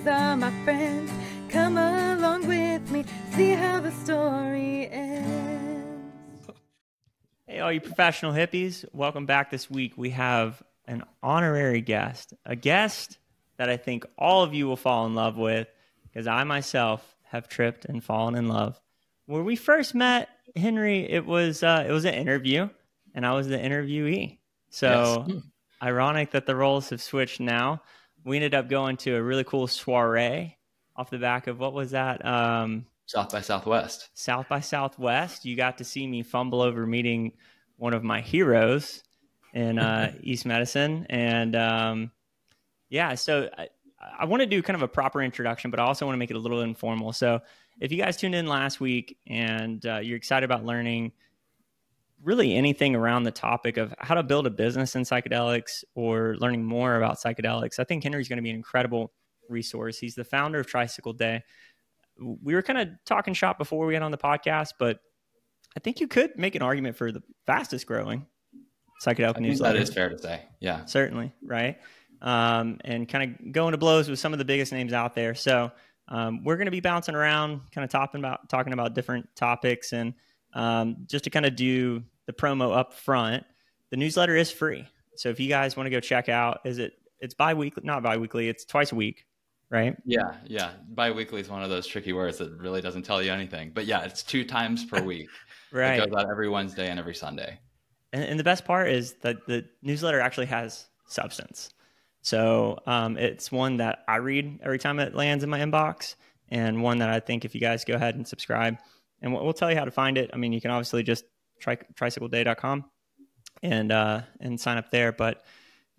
these are my friends. Come along with me, see how the story ends. Hey, all you professional hippies, welcome back this week. We have an honorary guest, a guest that I think all of you will fall in love with because I myself have tripped and fallen in love. When we first met, Henry, it was uh, it was an interview, and I was the interviewee. So Yes. ironic that the roles have switched now. We ended up going to a really cool soiree off the back of what was that? Um, South by Southwest. South by Southwest. You got to see me fumble over meeting one of my heroes in uh, East Medicine, and um, yeah. So I, I want to do kind of a proper introduction, but I also want to make it a little informal. So if you guys tuned in last week and uh, you're excited about learning really anything around the topic of how to build a business in psychedelics or learning more about psychedelics, I think Henry's going to be an incredible resource. He's the founder of Tricycle Day. We were kind of talking shop before we got on the podcast, but I think you could make an argument for the fastest growing psychedelic I newsletter. that is fair to say. Yeah. Certainly, right? Um, and kind of going to blows with some of the biggest names out there. So um, we're going to be bouncing around, kind of talking about talking about different topics, and um, just to kind of do the promo up front. The newsletter is free, so if you guys want to go check out, is it? It's bi-weekly, not bi-weekly. It's twice a week, right? Yeah. Yeah. Biweekly is one of those tricky words that really doesn't tell you anything. But yeah, it's two times per week. Right. It goes out every Wednesday and every Sunday. And, and the best part is that the newsletter actually has substance. So um, it's one that I read every time it lands in my inbox, and one that I think if you guys go ahead and subscribe, and we'll, we'll tell you how to find it. I mean, you can obviously just try tricycleday.com and uh, and sign up there. But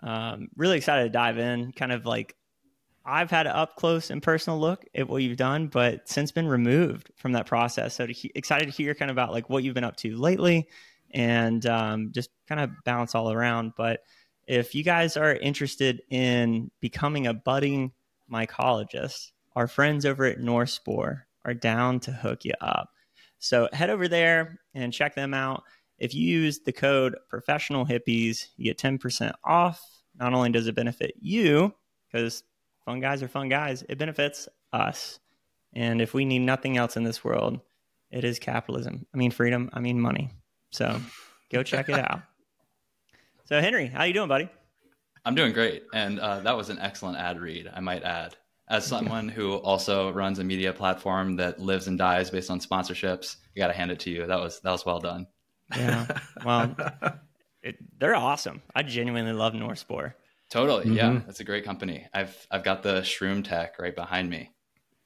um, really excited to dive in. Kind of like I've had an up close and personal look at what you've done, but since been removed from that process. So to he- excited to hear kind of about like what you've been up to lately and um, just kind of bounce all around. But if you guys are interested in becoming a budding mycologist, our friends over at North Spore are down to hook you up. So head over there and check them out. If you use the code professional hippies, you get 10% off. Not only does it benefit you, because fun guys are fun guys, it benefits us. And if we need nothing else in this world, it is capitalism. I mean freedom, I mean money. So go check it out. So Henry, how you doing, buddy? I'm doing great. And uh, that was an excellent ad read, I might add. As someone who also runs a media platform that lives and dies based on sponsorships, I got to hand it to you. That was that was well done. Yeah. Well, it, they're awesome. I genuinely love North Spore. Totally. Yeah, Mhm. that's a great company. I've I've got the Shroom Tech right behind me,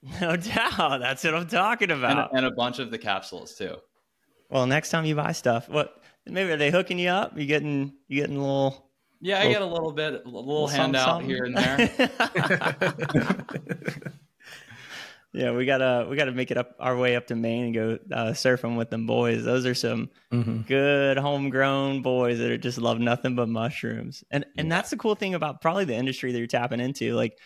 No doubt. That's what I'm talking and, about. and a bunch of the capsules too. well, next time you buy stuff, what maybe are they hooking you up? You getting you getting a little Yeah, I get a little bit, a little, little handout something, here and there. yeah, we gotta we gotta make it up our way up to Maine and go uh, surfing with them boys. Those are some Mhm. good homegrown boys that are just love nothing but mushrooms. And and that's the cool thing about probably the industry that you're tapping into. Like,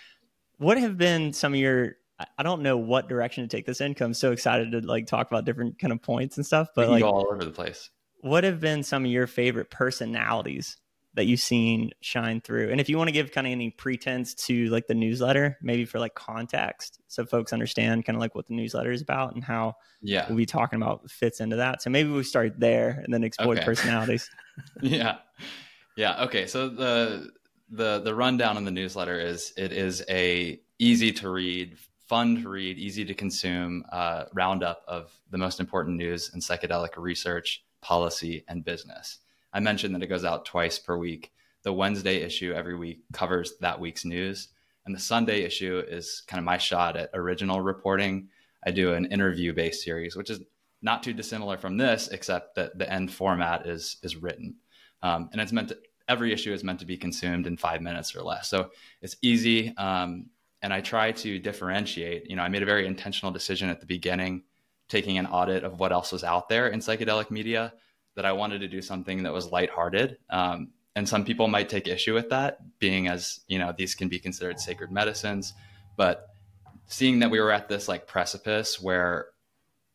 what have been some of your I- I don't know what direction to take this in. 'cause I'm so excited to like talk about different kind of points and stuff. we But can like, go all over the place. what have been some of your favorite personalities that you've seen shine through? And if you want to give kind of any pretense to like the newsletter, maybe for like context, so folks understand kind of like what the newsletter is about and how Yeah, we'll be talking about fits into that. So maybe we start there and then explore Okay. personalities. yeah, yeah. Okay, so the the the rundown in the newsletter is it is a easy to read, fun to read, easy to consume uh, roundup of the most important news in psychedelic research, policy, and business. I mentioned that it goes out twice per week. The Wednesday issue every week covers that week's news, and the Sunday issue is kind of my shot at original reporting. I do an interview based series, which is not too dissimilar from this, except that the end format is is written, um, and it's meant to. Every issue is meant to be consumed in five minutes or less, so it's easy. Um, and I try to differentiate. You know, I made a very intentional decision at the beginning, taking an audit of what else was out there in psychedelic media, that I wanted to do something that was lighthearted. Um, and some people might take issue with that, being as you know these can be considered sacred medicines, but seeing that we were at this like precipice where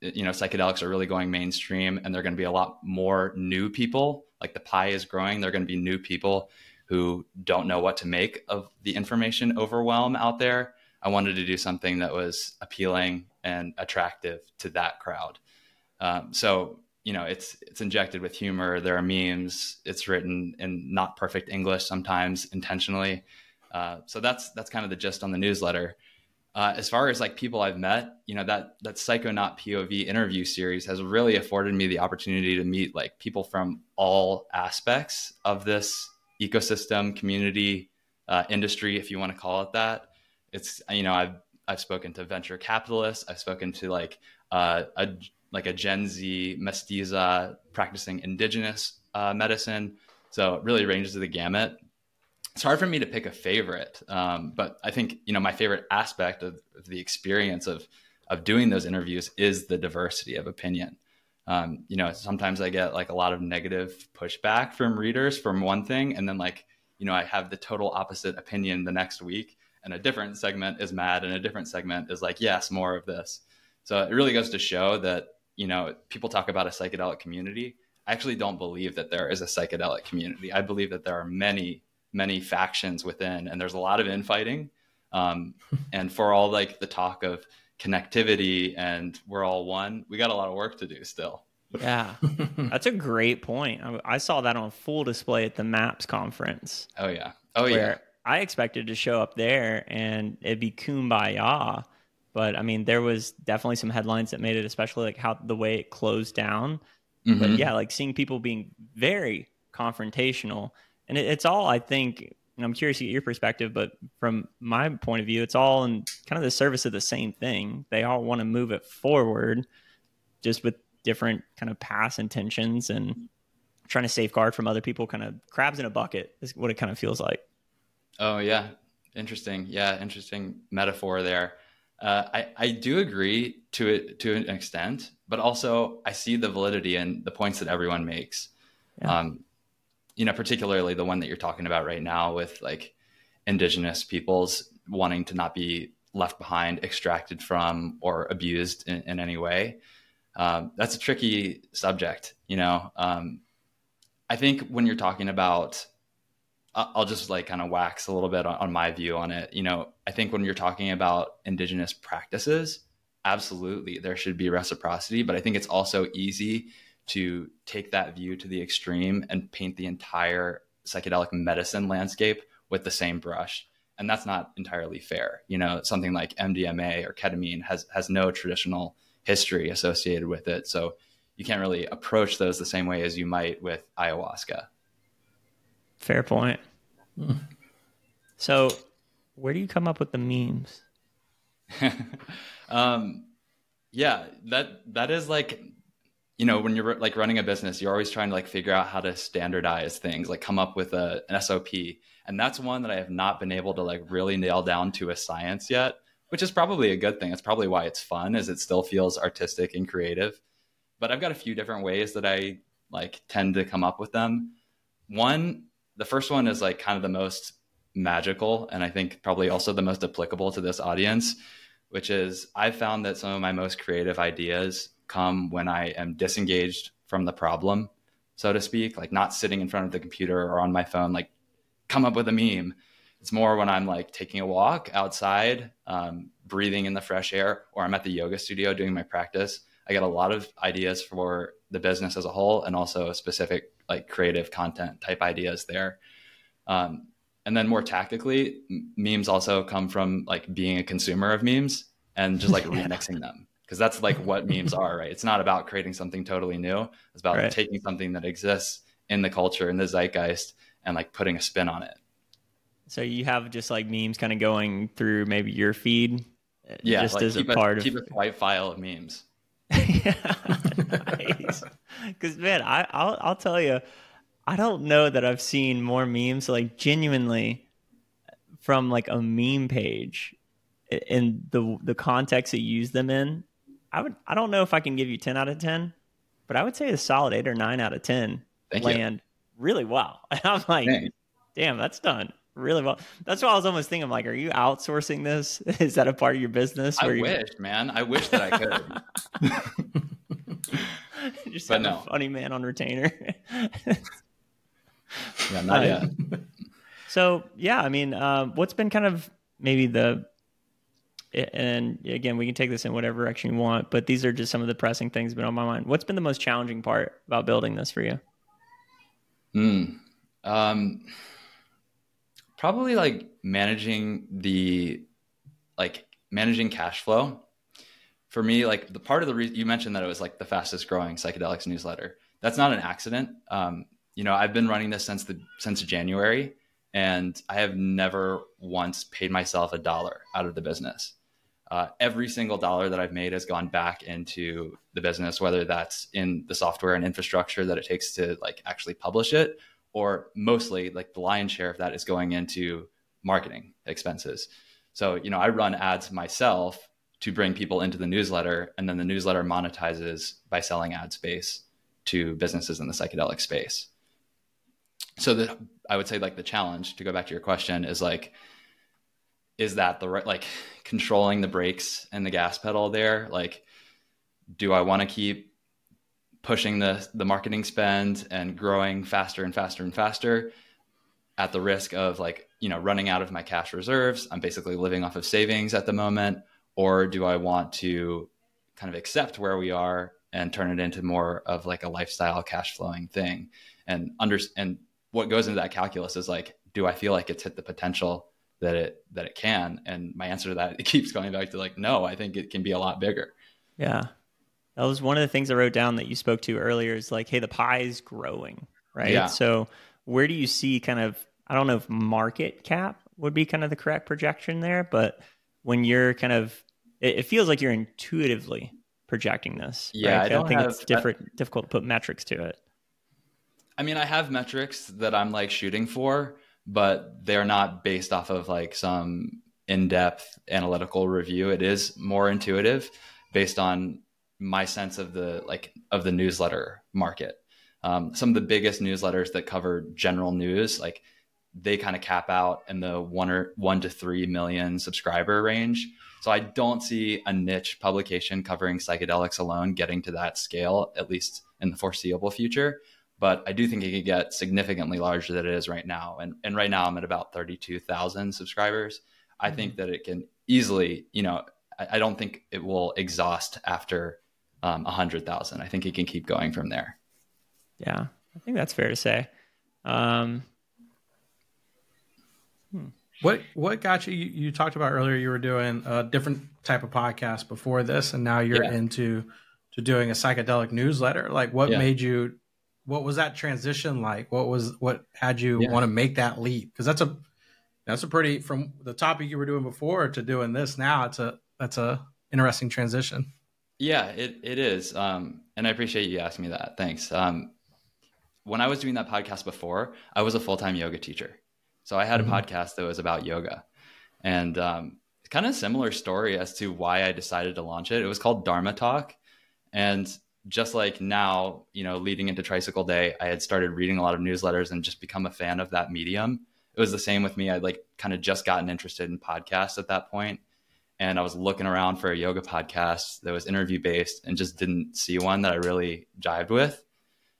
you know psychedelics are really going mainstream and there are going to be a lot more new people like the pie is growing there are going to be new people who don't know what to make of the information overwhelm out there I wanted to do something that was appealing and attractive to that crowd. Um, so you know, it's it's injected with humor. There are memes. It's written in not perfect English sometimes intentionally. Uh, so that's that's kind of the gist on the newsletter. Uh, as far as like people I've met, you know that that Psychonaut POV interview series has really afforded me the opportunity to meet like people from all aspects of this ecosystem, community, uh, industry, if you want to call it that. It's you know I've I've spoken to venture capitalists. I've spoken to like uh, a like a Gen Z mestiza practicing indigenous uh, medicine. So it really ranges the gamut. It's hard for me to pick a favorite, um, but I think you know my favorite aspect of, of, the experience of of doing those interviews is the diversity of opinion. Um, you know, sometimes I get like a lot of negative pushback from readers from one thing, and then like you know I have the total opposite opinion the next week and a different segment is mad and a different segment is like yes more of this so it really goes to show that you know people talk about a psychedelic community. I actually don't believe that there is a psychedelic community. I believe that there are many many factions within and there's a lot of infighting. Um, and for all like the talk of connectivity and we're all one we got a lot of work to do still. Yeah. That's a great point. I, I saw that on full display at the MAPS conference. Oh yeah. Oh yeah. I expected to show up there and it'd be kumbaya. But I mean, there was definitely some headlines that made it, especially like how the way it closed down. Mm-hmm. But yeah, like seeing people being very confrontational. And it, it's all, I think, I'm curious to get your perspective, but from my point of view, it's all in kind of the service of the same thing. They all want to move it forward just with different kind of past intentions and trying to safeguard from other people, kind of crabs in a bucket is what it kind of feels like. Oh yeah, interesting. Yeah, interesting metaphor there. Uh, I I do agree to it to an extent, but also I see the validity and the points that everyone makes. Yeah. Um, you know, particularly the one that you're talking about right now with like indigenous peoples wanting to not be left behind, extracted from, or abused in, in any way. Um, that's a tricky subject. You know, um, I think when you're talking about I'll just like kind of wax a little bit on, on, my view on it. You know, I think when you're talking about indigenous practices, absolutely there should be reciprocity, but I think it's also easy to take that view to the extreme and paint the entire psychedelic medicine landscape with the same brush. And that's not entirely fair. You know, something like MDMA or ketamine has has no traditional history associated with it. So you can't really approach those the same way as you might with ayahuasca. Fair point. So, where do you come up with the memes? um, yeah, that that is like, you know, when you're like running a business, you're always trying to like figure out how to standardize things, like come up with a, an SOP, and that's one that I have not been able to like really nail down to a science yet, which is probably a good thing. That's probably why it's fun, as it still feels artistic and creative. But I've got a few different ways that I like tend to come up with them. One the first one is like kind of the most magical and I think probably also the most applicable to this audience, which is I've found that some of my most creative ideas come when I am disengaged from the problem, so to speak, like not sitting in front of the computer or on my phone, like come up with a meme. It's more when I'm like taking a walk outside, um, breathing in the fresh air, or I'm at the yoga studio doing my practice. I get a lot of ideas for the business as a whole and also specific like creative content type ideas there. Um, and then more tactically, memes also come from like being a consumer of memes and just like remixing them because that's like what memes are, right? It's not about creating something totally new. It's about right. taking something that exists in the culture in the zeitgeist and like putting a spin on it. So you have just like memes kind of going through maybe your feed, uh, yeah, just like as a part a, of keep a white file of memes. Because man, I, I'll I'll tell you, I don't know that I've seen more memes like genuinely from like a meme page in the the context that you use them in. I would I don't know if I can give you ten out of ten, but I would say a solid eight or nine out of ten Thank land you. really well. And I'm like, damn, that's done really well. That's why I was almost thinking, like, are you outsourcing this? Is that a part of your business? I wish, man. I wish that I could. Just but no. funny man on retainer. yeah, not yet. So yeah, I mean, uh, what's been kind of maybe the and again, we can take this in whatever direction you want, but these are just some of the pressing things that been on my mind. What's been the most challenging part about building this for you? Mm, um, probably like managing the like managing cash flow. For me, like the part of the reason you mentioned that it was like the fastest growing psychedelics newsletter. That's not an accident. Um, you know, I've been running this since the since January, and I have never once paid myself a dollar out of the business. Uh, every single dollar that I've made has gone back into the business, whether that's in the software and infrastructure that it takes to like actually publish it, or mostly like the lion's share of that is going into marketing expenses. So, you know, I run ads myself to bring people into the newsletter, and then the newsletter monetizes by selling ad space to businesses in the psychedelic space. So that I would say like the challenge to go back to your question is like, is that the right like controlling the brakes and the gas pedal there? Like, do I want to keep pushing the the marketing spend and growing faster and faster and faster at the risk of like you know running out of my cash reserves. I'm basically living off of savings at the moment. Or do i want to kind of accept where we are and turn it into more of like a lifestyle cash flowing thing? And under and what goes into that calculus is like do i feel like it's hit the potential that it that it can? And my answer to that it keeps going back to like no i think it can be a lot bigger. Yeah that was one of the things I wrote down that you spoke to earlier is like, hey, the pie is growing, right? Yeah. So where do you see kind of, I don't know if market cap would be kind of the correct projection there, but when you're kind of, it, it feels like you're intuitively projecting this. Yeah, right? I don't think have- it's different, difficult to put metrics to it. I mean, I have metrics that I'm like shooting for, but they're not based off of like some in-depth analytical review. It is more intuitive based on my sense of the like of the newsletter market. Um, some of the biggest newsletters that cover general news, like they kind of cap out in the one or one to three million subscriber range. So I don't see a niche publication covering psychedelics alone getting to that scale, at least in the foreseeable future. But I do think it could get significantly larger than it is right now. And and right now I'm at about 32,000 subscribers. I think that it can easily, you know, I, I don't think it will exhaust after um, 100,000. I think it can keep going from there. Yeah, I think that's fair to say. Um, What what got you, you? You talked about earlier. You were doing a different type of podcast before this, and now you're Yeah. into to doing a psychedelic newsletter. Like, what Yeah. made you? What was that transition like? What was what had you Yeah. want to make that leap? Because that's a that's a pretty from the topic you were doing before to doing this now. It's a that's a interesting transition. Yeah, it, it is. Um, and I appreciate you asking me that. Thanks. Um, when I was doing that podcast before, I was a full time yoga teacher. So I had a podcast that was about yoga. And um, kind of similar story as to why I decided to launch it. It was called Dharma Talk. And just like now, you know, leading into Tricycle Day, I had started reading a lot of newsletters and just become a fan of that medium. It was the same with me. I'd like kind of just gotten interested in podcasts at that point and I was looking around for a yoga podcast that was interview based and just didn't see one that I really jived with.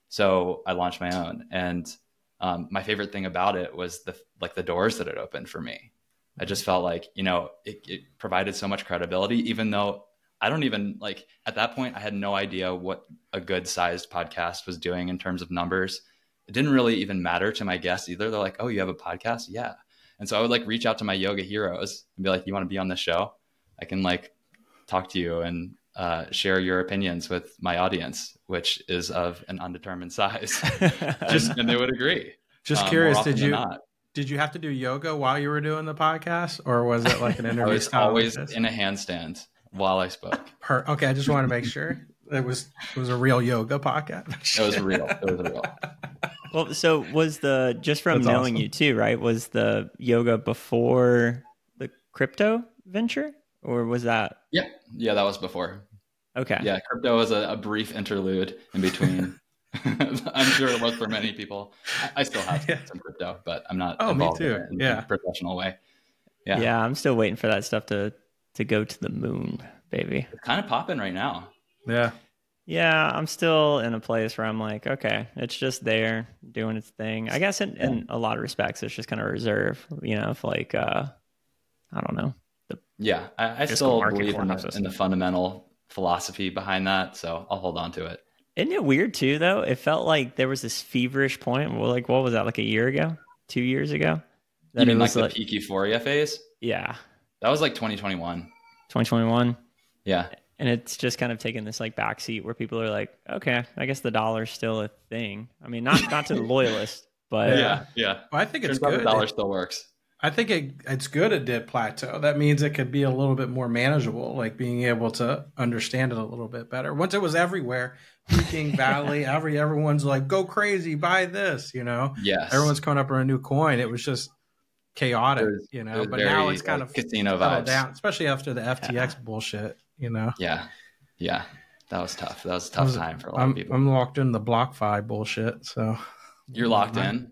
So I launched my own, and um, my favorite thing about it was the like the doors that it opened for me. I just felt like you know it, it provided so much credibility, even though I don't even like at that point I had no idea what a good sized podcast was doing in terms of numbers. It didn't really even matter to my guests either. They're like, "Oh, you have a podcast? Yeah." And so I would like reach out to my yoga heroes and be like, "You want to be on the show? I can like talk to you and uh, share your opinions with my audience, which is of an undetermined size." Just- and they would agree. Just um, curious, did you not. did you have to do yoga while you were doing the podcast, or was it like an interview? I interview? was style like always in a handstand while I spoke. Per- okay, I just wanted to make sure it was it was a real yoga podcast. It was real. It was real. well, so was the just from That's knowing awesome. you too, right? Was the yoga before the crypto venture, or was that Yeah, yeah, that was before. okay? Yeah, crypto was a, a brief interlude in between. I'm sure it was for many people. I, I still have Yeah. some crypto, but I'm not Oh, me too. in Yeah. a professional way. Yeah. yeah. I'm still waiting for that stuff to to go to the moon, baby. It's kind of popping right now. yeah. Yeah, I'm still in a place where I'm like, okay, it's just there doing its thing. I guess in, in a lot of respects, it's just kind of reserve, you know, if like, uh, I don't know, Yeah, I, I still believe in the, in the fundamental philosophy behind that, so I'll hold on to it. Isn't it weird too, though? It felt like there was this feverish point. Well, like what was that? Like a year ago, two years ago? You it mean like was the peak euphoria phase? yeah, That was like 2021. 2021, Yeah, and it's just kind of taken this like backseat where people are like, okay, I guess the dollar's still a thing. I mean, not not to the loyalist, but yeah, yeah. Well, I think it's Turns out the good. dollar still works. I think it, it's good it did plateau. That means it could be a little bit more manageable, like being able to understand it a little bit better. Once it was everywhere, peaking valley, every everyone's like, go crazy, buy this, you know. Yes, Everyone's coming up with a new coin. It was just chaotic, was- you know. But very, now it's kind like, of casino vibes. down, especially after the FTX bullshit, you know. Yeah, yeah. That was tough. That was a tough was- time for a lot I'm, of people. I'm locked in the BlockFi bullshit, so You're locked in.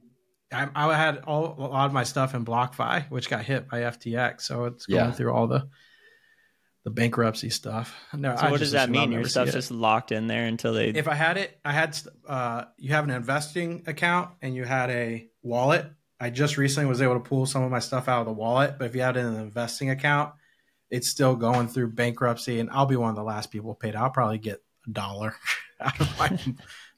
I, I had all a lot of my stuff in BlockFi, which got hit by FTX. So it's going Yeah. through all the the bankruptcy stuff. No, so I what just does that mean? Your stuff's just locked in there until they. If I had it, I had uh, you have an investing account and you had a wallet. I just recently was able to pull some of my stuff out of the wallet, but if you had an investing account, it's still going through bankruptcy, and I'll be one of the last people paid. I'll probably get a dollar out of my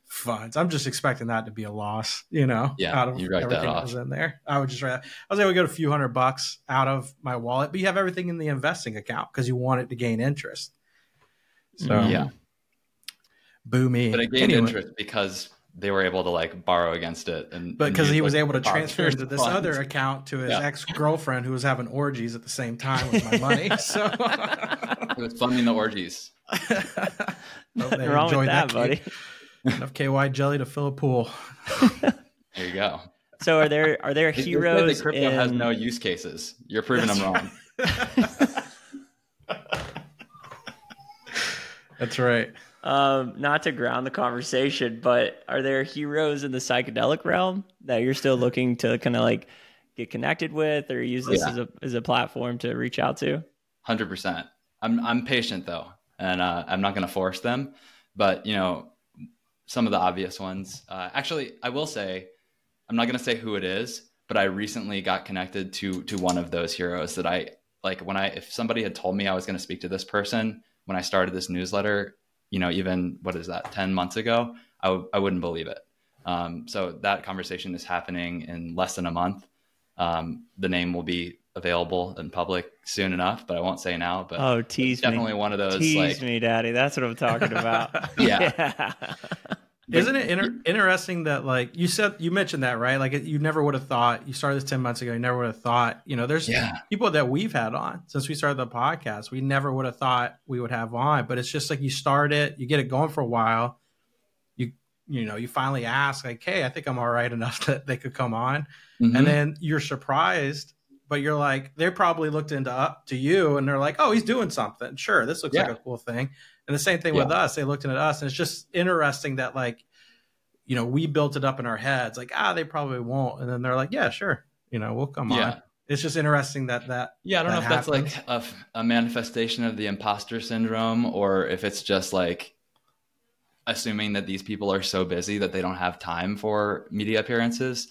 funds. I'm just expecting that to be a loss, you know, Yeah, out of you write that everything that, off. was in there. I would just write. That. I was able to get a few hundred bucks out of my wallet, but you have everything in the investing account because you want it to gain interest. So Mhm. Yeah. boo me. But it gained Anyway. interest because they were able to like borrow against it, and But because use, he was like, able to transfer into this funds. other account to his Yeah. ex girlfriend who was having orgies at the same time with my money. So It was funding the orgies. Hope Nothing they wrong with enjoyed that, K- buddy. Enough KY jelly to fill a pool. There you go. So are there are there They- they said heroes that crypto has no use cases. You're proving them wrong. That's right. um, not to ground the conversation, but are there heroes in the psychedelic realm that you're still looking to kind of like get connected with or use this Yeah. as a as a platform to reach out to? Hundred percent. I'm I'm patient though, and uh, I'm not going to force them. But you know, some of the obvious ones. Uh, actually, I will say, I'm not going to say who it is, but I recently got connected to to one of those heroes that I like. When I if somebody had told me I was going to speak to this person when I started this newsletter, you know, even what is that, ten months ago, I w- I wouldn't believe it. Um, so that conversation is happening in less than a month. Um, the name will be available in public soon enough, but I won't say now. But Oh, tease me. definitely me, one of those tease like me, daddy. That's what I'm talking about. Yeah. Isn't it inter- interesting that like you said you mentioned that right? Like you never would have thought you started this ten months ago. You never would have thought you know there's Yeah. people that we've had on since we started the podcast. We never would have thought we would have on, but it's just like you start it, you get it going for a while. You you know you finally ask like, hey, I think I'm all right enough that they could come on, Mhm. and then you're surprised. But you're like, they probably looked into up to you and they're like, oh, he's doing something. Sure, this looks Yeah. like a cool thing. And the same thing with us. They looked at us, and it's just interesting that like, you know, we built it up in our heads, like, ah, they probably won't, and then they're like, yeah, sure, you know, we'll come Yeah. on. It's just interesting that that Yeah, I don't know if that's like a, a manifestation of the imposter syndrome or if it's just like assuming that these people are so busy that they don't have time for media appearances.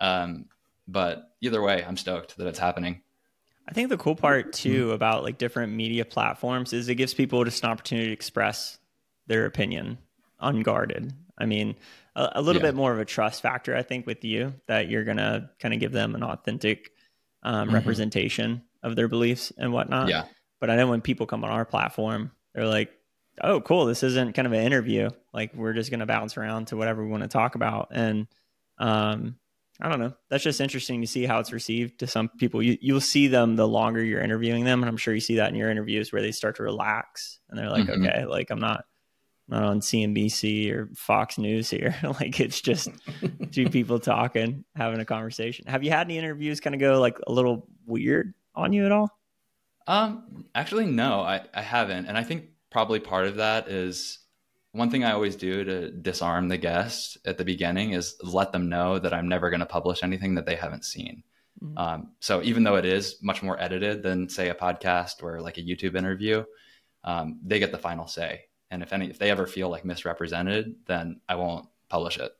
Um, but either way, I'm stoked that it's happening. I think the cool part too about like different media platforms is it gives people just an opportunity to express their opinion unguarded. I mean, a, a little Yeah. bit more of a trust factor, I think, with you that you're gonna kind of give them an authentic um, Mhm. representation of their beliefs and whatnot. Yeah. But I know when people come on our platform, they're like, "Oh, cool! This isn't kind of an interview. Like we're just gonna bounce around to whatever we want to talk about." And um, I don't know. That's just interesting to see how it's received to some people. You you'll see them the longer you're interviewing them, and I'm sure you see that in your interviews where they start to relax and they're like, Mhm. "Okay, like I'm not." Not on CNBC or Fox News here. like it's just two people talking, having a conversation. Have you had any interviews kind of go like a little weird on you at all? Um, actually, no, I, I haven't. And I think probably part of that is one thing I always do to disarm the guest at the beginning is let them know that I'm never going to publish anything that they haven't seen. Mhm. Um, so even though it is much more edited than say a podcast or like a YouTube interview, um, they get the final say. And if any, if they ever feel like misrepresented, then I won't publish it.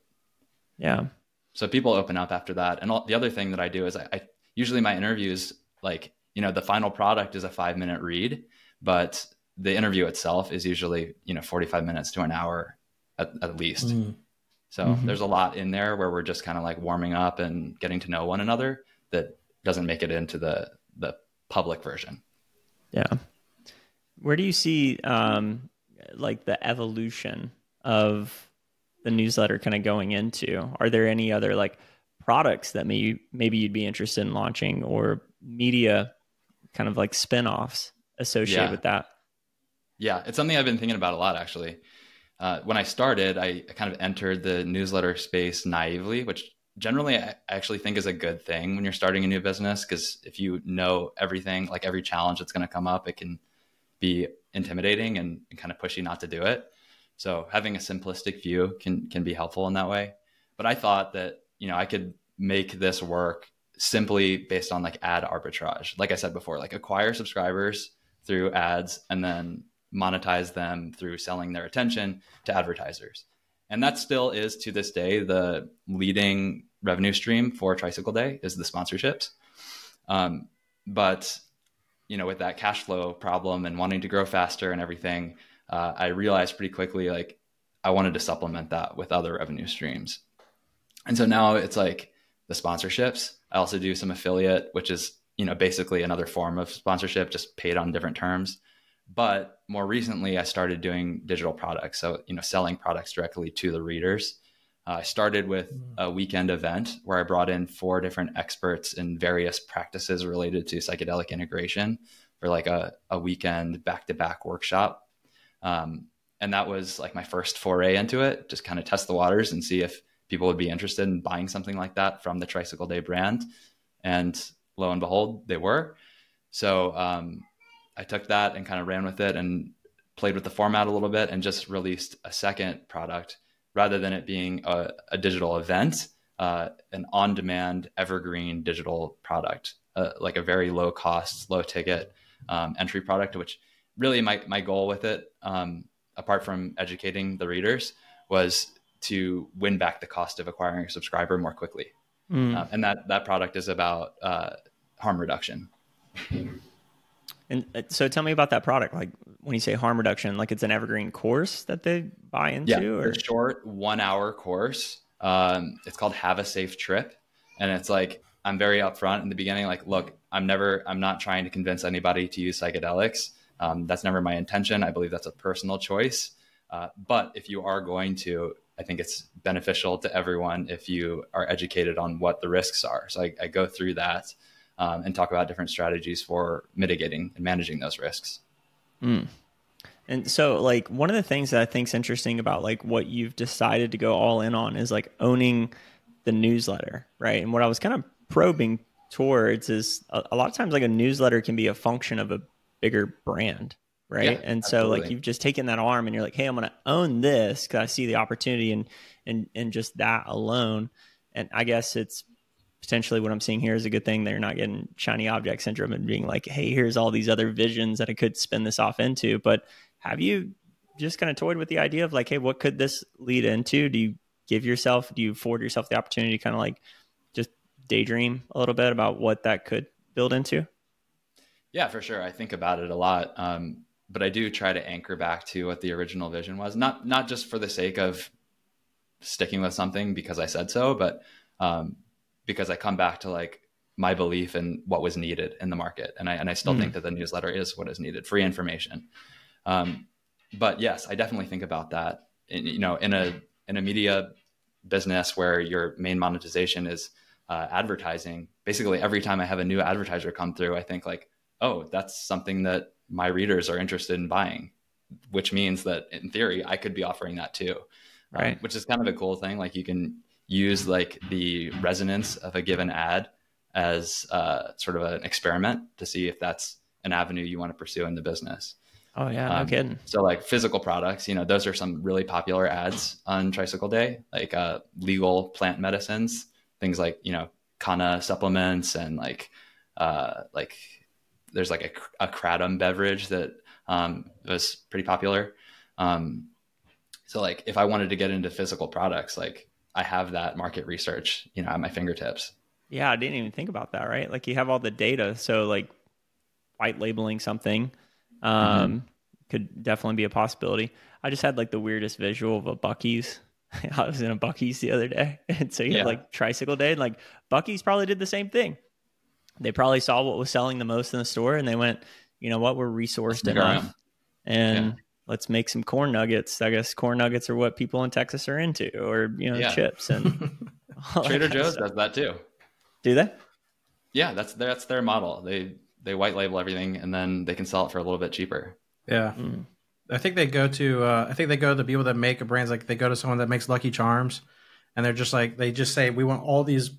Yeah. So people open up after that. And all, the other thing that I do is I, I usually my interviews, like you know the final product is a five minute read, but the interview itself is usually you know 45 minutes to an hour at, at least. Mm. So mm-hmm. there's a lot in there where we're just kind of like warming up and getting to know one another that doesn't make it into the the public version. Yeah. Where do you see um, like the evolution of the newsletter kind of going into? Are there any other like products that maybe maybe you'd be interested in launching or media kind of like spin-offs associated yeah. with that? Yeah, it's something I've been thinking about a lot actually. Uh, when I started, I, kind of entered the newsletter space naively, which generally I actually think is a good thing when you're starting a new business because if you know everything, like every challenge that's going to come up, it can be intimidating and, and kind of push you not to do it. So having a simplistic view can can be helpful in that way. But I thought that you know I could make this work simply based on like ad arbitrage. Like I said before, like acquire subscribers through ads and then monetize them through selling their attention to advertisers. And that still is to this day the leading revenue stream for Tricycle Day is the sponsorships. Um, but you know, with that cash flow problem and wanting to grow faster and everything, uh, I realized pretty quickly like I wanted to supplement that with other revenue streams. And so now it's like the sponsorships. I also do some affiliate, which is you know basically another form of sponsorship, just paid on different terms. But more recently, I started doing digital products, so you know selling products directly to the readers. Uh, I started with mm. a weekend event where I brought in four different experts in various practices related to psychedelic integration for like a, a weekend back to back workshop. Um, and that was like my first foray into it, just kind of test the waters and see if people would be interested in buying something like that from the Tricycle Day brand. And lo and behold, they were. So um, I took that and kind of ran with it and played with the format a little bit and just released a second product rather than it being a, a digital event, uh, an on demand, evergreen digital product, uh, like a very low cost, low ticket um, entry product, which really my, my goal with it, um, apart from educating the readers, was to win back the cost of acquiring a subscriber more quickly. Mm. Uh, and that, that product is about uh, harm reduction. And uh, so tell me about that product. Like when you say harm reduction, like it's an evergreen course that they buy into yeah, or short one hour course. Um, it's called have a safe trip. And it's like, I'm very upfront in the beginning. Like, look, I'm never, I'm not trying to convince anybody to use psychedelics. Um, that's never my intention. I believe that's a personal choice. Uh, but if you are going to, I think it's beneficial to everyone if you are educated on what the risks are. So I, I go through that um, and talk about different strategies for mitigating and managing those risks. Mm. And so, like, one of the things that I think is interesting about like what you've decided to go all in on is like owning the newsletter, right? And what I was kind of probing towards is a, a lot of times like a newsletter can be a function of a bigger brand, right? Yeah, and so absolutely. like you've just taken that arm and you're like, hey, I'm going to own this because I see the opportunity and and and just that alone. And I guess it's potentially what I'm seeing here is a good thing. They're not getting shiny object syndrome and being like, hey, here's all these other visions that I could spin this off into. But have you just kind of toyed with the idea of like, hey, what could this lead into? Do you give yourself, do you afford yourself the opportunity to kind of like just daydream a little bit about what that could build into? Yeah, for sure. I think about it a lot. Um, but I do try to anchor back to what the original vision was, not not just for the sake of sticking with something because I said so, but um, because I come back to like my belief in what was needed in the market. And I, and I still mm. think that the newsletter is what is needed, free information. Um, but yes, I definitely think about that. In, you know, in a, in a media business where your main monetization is uh, advertising, basically every time I have a new advertiser come through, I think like, oh, that's something that my readers are interested in buying, which means that in theory, I could be offering that too. Right. Um, which is kind of a cool thing. Like you can, use like the resonance of a given ad as uh, sort of an experiment to see if that's an avenue you want to pursue in the business. Oh yeah, no um, kidding. So like physical products, you know, those are some really popular ads on Tricycle Day, like uh, legal plant medicines, things like you know Kanna supplements and like uh, like there's like a, a kratom beverage that um, was pretty popular. Um, so like if I wanted to get into physical products, like I have that market research, you know, at my fingertips. Yeah, I didn't even think about that, right? Like you have all the data. So like white labeling something um, could definitely be a possibility. I just had like the weirdest visual of a Buc-ee's. I was in a Buc-ee's the other day, and so you Yeah. had like tricycle day, and like Buc-ee's probably did the same thing. They probably saw what was selling the most in the store, and they went, you know what, we're resourced enough, own." and Yeah. Let's make some corn nuggets. I guess corn nuggets are what people in Texas are into, or you know, Yeah. chips and Trader Joe's stuff. does that too. Do they? Yeah, that's that's their model. They they white label everything and then they can sell it for a little bit cheaper. Yeah. Mm. I think they go to uh, I think they go to the people that make brands like they go to someone that makes Lucky Charms and they're just like they just say we want all these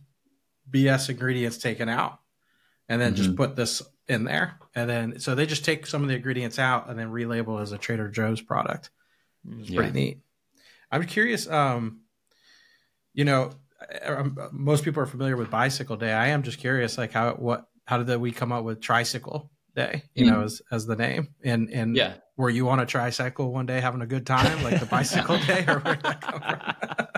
BS ingredients taken out and then just Mhm. put this in there and then so they just take some of the ingredients out and then relabel as a Trader Joe's product. It's Yeah. pretty neat. I'm curious um you know most people are familiar with bicycle day. I am just curious like how what how did we come up with tricycle day, you Hmm. know, as as the name? And and Yeah. were you on a tricycle one day having a good time, like the bicycle day, or where did that come from?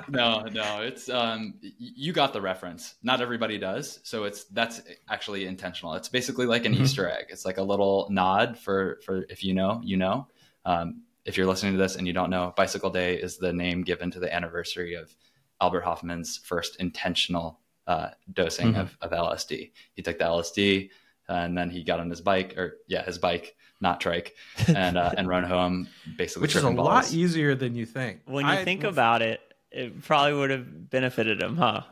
No, no, it's um you got the reference. Not everybody does. So it's that's actually intentional. It's basically like an Mhm. Easter egg. It's like a little nod for for if you know, you know. Um if you're listening to this and you don't know, Bicycle Day is the name given to the anniversary of Albert Hofmann's first intentional uh, dosing Mhm. of, of LSD. He took the LSD and then he got on his bike, or yeah, his bike, not trike, and uh, and run home basically. Which is a tripping lot easier than you think. When you I- think about it, it probably would have benefited him, huh?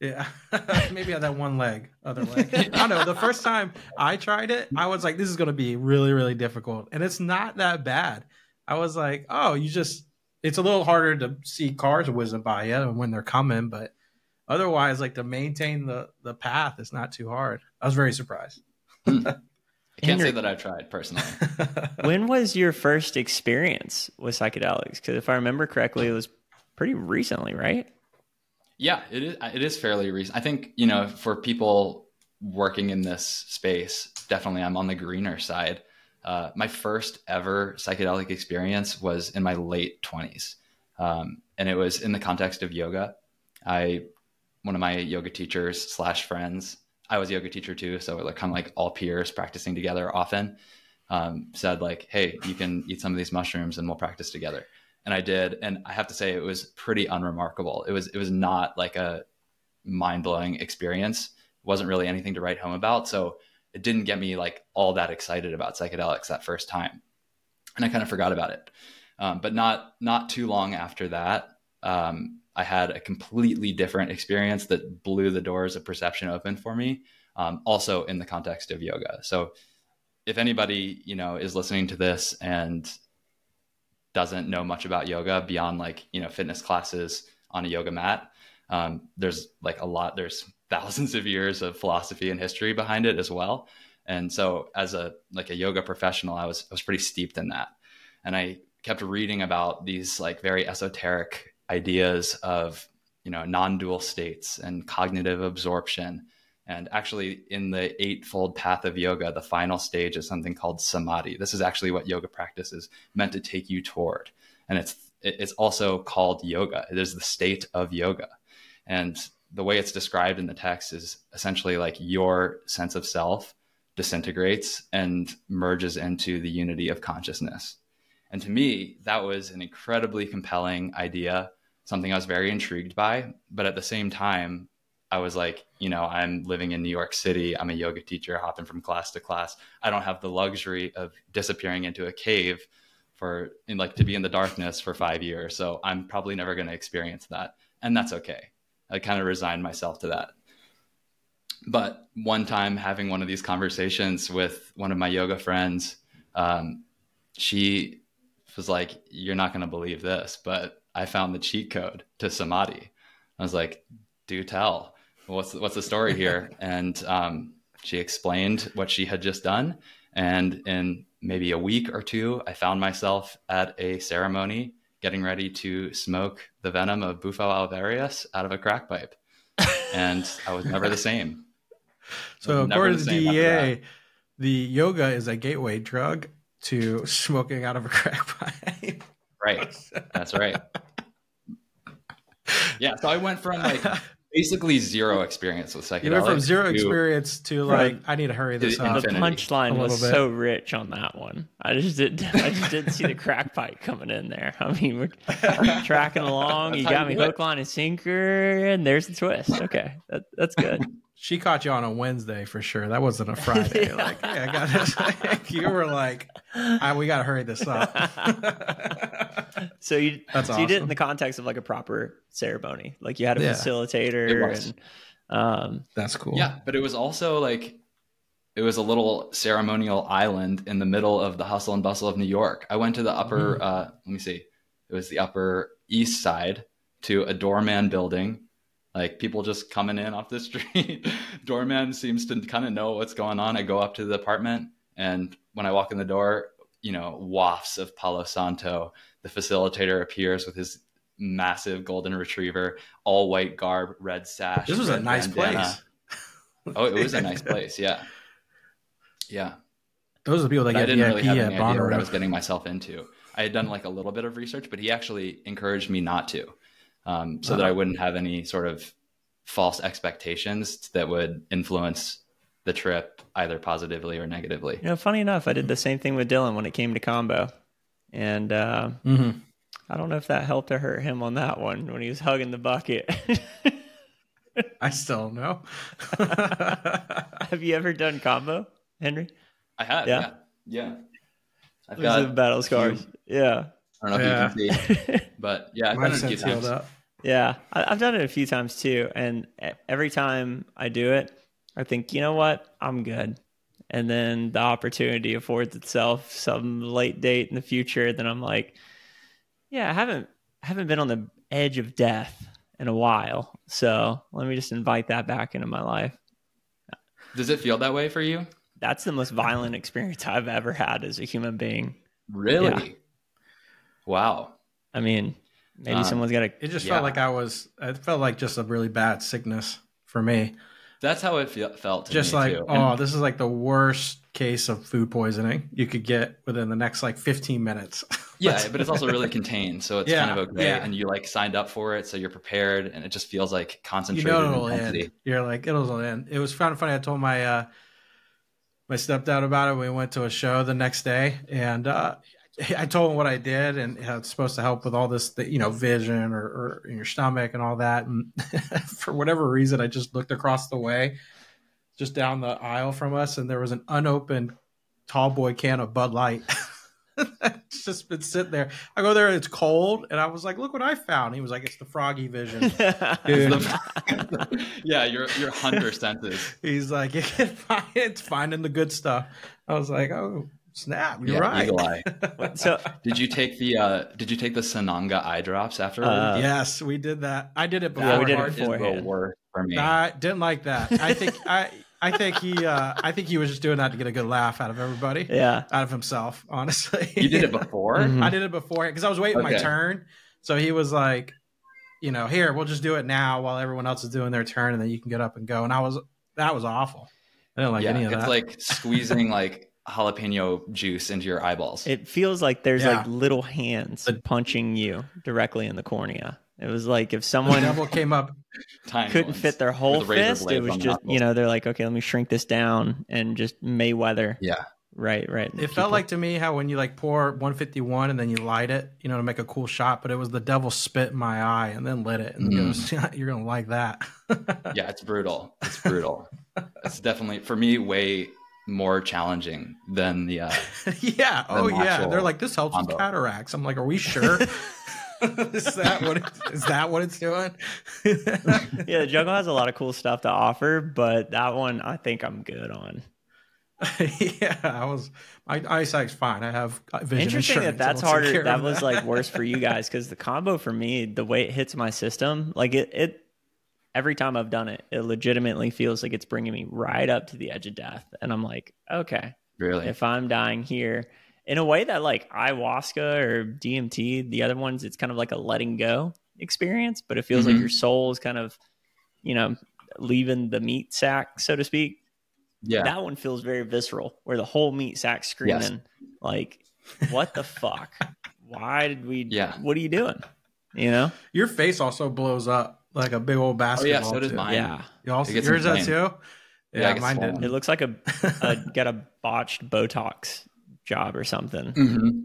yeah, maybe on that one leg, other leg. I don't know. The first time I tried it, I was like, "This is going to be really, really difficult," and it's not that bad. I was like, "Oh, you just." It's a little harder to see cars whizzing by you and when they're coming, but otherwise, like to maintain the the path is not too hard. I was very surprised. Hmm. I can't And say that I've tried personally. when was your first experience with psychedelics? Because if I remember correctly, it was pretty recently, right? Yeah, it is. It is fairly recent. I think you know for people working in this space, definitely I'm on the greener side. Uh, my first ever psychedelic experience was in my late 20s, um, and it was in the context of yoga. I one of my yoga teachers slash friends. I was a yoga teacher too, so like kind of like all peers practicing together often. Um, said like, "Hey, you can eat some of these mushrooms, and we'll practice together." And I did, and I have to say it was pretty unremarkable. It was it was not like a mind blowing experience. It wasn't really anything to write home about, so it didn't get me like all that excited about psychedelics that first time, and I kind of forgot about it. Um, but not not too long after that, um, I had a completely different experience that blew the doors of perception open for me. Um, also in the context of yoga. So if anybody you know is listening to this and doesn't know much about yoga beyond like you know fitness classes on a yoga mat. Um, there's like a lot there's thousands of years of philosophy and history behind it as well. And so as a like a yoga professional i was i was pretty steeped in that. And i kept reading about these like very esoteric ideas of you know non-dual states and cognitive absorption and actually in the eightfold path of yoga the final stage is something called samadhi. This is actually what yoga practice is meant to take you toward. And it's it's also called yoga. It is the state of yoga. And the way it's described in the text is essentially like your sense of self disintegrates and merges into the unity of consciousness. And to me that was an incredibly compelling idea something i was very intrigued by. But at the same time I was like, you know, I'm living in New York City. I'm a yoga teacher, hopping from class to class. I don't have the luxury of disappearing into a cave for like to be in the darkness for five years. So I'm probably never going to experience that, and that's okay. I kind of resigned myself to that. But one time, having one of these conversations with one of my yoga friends, um, she was like, "You're not going to believe this, but I found the cheat code to samadhi." I was like, "Do tell." What's what's the story here? and um, she explained what she had just done. And in maybe a week or two, I found myself at a ceremony getting ready to smoke the venom of Bufo alvarius out of a crack pipe, and I was never the same. So according to after DEA, the yoga is a gateway drug to smoking out of a crack pipe. Right, that's right. Yeah, so I went from like basically zero experience with psychedelics. You went from zero to- experience to like, I need to hurry this to up. the punchline was bit. so rich on that one. I just did. I just didn't see the crack pipe coming in there. I mean, we're tracking along. That's you got me do it. hook, line, and sinker, and there's the twist. Okay, that, that's good. She caught you on a Wednesday for sure. That wasn't a Friday. Yeah. Like, hey, I got this. you were like, ah, we got to hurry this up. So you, That's so you did it in the context of like a proper ceremony. Like you had a Yeah. facilitator, It was. and um, That's cool. Yeah, but it was also like it was a little ceremonial island in the middle of the hustle and bustle of New York. I went to the upper uh let me see. It was the upper east side to a doorman building. Like people just coming in off the street. doorman seems to kind of know what's going on. I go up to the apartment and when I walk in the door, you know, wafts of Palo Santo. The facilitator appears with his massive golden retriever, all white garb, red sash. This was a nice bandana. place. Oh, it was a nice place. Yeah. Yeah. Those are the people that I didn't really have any idea what I was getting myself into. I had done like a little bit of research, but he actually encouraged me not to, um, so that Uh-huh. I wouldn't have any sort of false expectations that would influence the trip either positively or negatively. you know, funny enough, I did the same thing with Dylan when it came to kambo, and uh, Mhm. I don't know if that helped or hurt him on that one when he was hugging the bucket. I still don't know. Have you ever done kambo, Henry? I have, Yeah? yeah, yeah. I've Those got. battle scars. few- Yeah. I don't know Yeah. if you can see, but yeah, I've My done it a few times. up. Yeah, I, I've done it a few times too, and every time I do it, I think, you know what, I'm good. And then the opportunity affords itself some late date in the future. Then I'm like, yeah, I haven't haven't been on the edge of death in a while, so let me just invite that back into my life. Does it feel that way for you? That's the most violent experience I've ever had as a human being. Really? Yeah. Wow. I mean, maybe Um, someone's got to. It just Yeah. felt like I was. It felt like just a really bad sickness for me. That's how it feel, felt to just me like, too. oh, And- this is like the worst case of food poisoning you could get within the next like 15 minutes. Yeah, but it's also really contained, so it's Yeah, kind of okay. yeah. And you like signed up for it, so you're prepared, and it just feels like you concentrated know it'll intensity. end. You're like it'll end. It was kind of funny. I told my uh my stepdad about it. We went to a show the next day, and uh I told him what I did, and how it's supposed to help with all this, you know, vision or, or in your stomach and all that. And for whatever reason, I just looked across the way, just down the aisle from us, and there was an unopened tall boy can of Bud Light. it's just been sitting there. I go there, it's cold, and I was like, "Look what I found." He was like, "It's the froggy vision." Yeah, your your hunter senses. He's like, you can find it's finding the good stuff. I was like, oh snap, you're yeah, right. eagle eye. so Did you take the uh Did you take the Sananga eye drops afterwards? Uh, yes, we did that. I did it before. Yeah, we did it part is the beforehand. for me. I didn't like that. I think I I think he uh I think he was just doing that to get a good laugh out of everybody, yeah, out of himself. Honestly, you did it before. Mhm. I did it before because I was waiting my turn. So he was like, you know, here we'll just do it now while everyone else is doing their turn, and then you can get up and go. And I was that was awful. I didn't like yeah, any of it's that. It's like squeezing like jalapeno juice into your eyeballs. it feels like there's Yeah. like little hands The- punching you directly in the cornea. It was like if someone devil came up. Couldn't ones. fit their whole With fist, it was just you know they're like, okay, let me shrink this down and just Mayweather. Yeah. Right, right. It felt like to me how when you like pour 151 and then you light it, you know, to make a cool shot, but it was the devil spit in my eye and then lit it and Mm. goes, you're gonna like that. yeah, it's brutal. It's brutal. it's definitely for me way more challenging than the uh yeah. Oh yeah. They're like, this helps with cataracts. I'm like, are we sure? is that what it, is that what it's doing? yeah, the jungle has a lot of cool stuff to offer, but that one I think I'm good on. yeah, I was my eyesight's fine. I have vision Interesting that insurance. that's It'll take care harder. of That was like worse for you guys because the kambo for me, the way it hits my system, like it, it every time I've done it, it legitimately feels like it's bringing me right up to the edge of death, and I'm like, okay, really. if I'm dying here, in a way that like ayahuasca or DMT, the other ones, it's kind of like a letting go experience, but it feels like Mhm. your soul is kind of, you know, leaving the meat sack, so to speak. yeah. That one feels very visceral, where the whole meat sack screaming, like, "What the fuck? Why did we? Yeah. What are you doing? You know? your face also blows up like a big old Oh basketball. yeah, so does too. mine. Yeah. You also It yours that inflamed. too? Yeah, Yeah, it mine swollen. did. It looks like a, a got a botched Botox job or something. Mhm.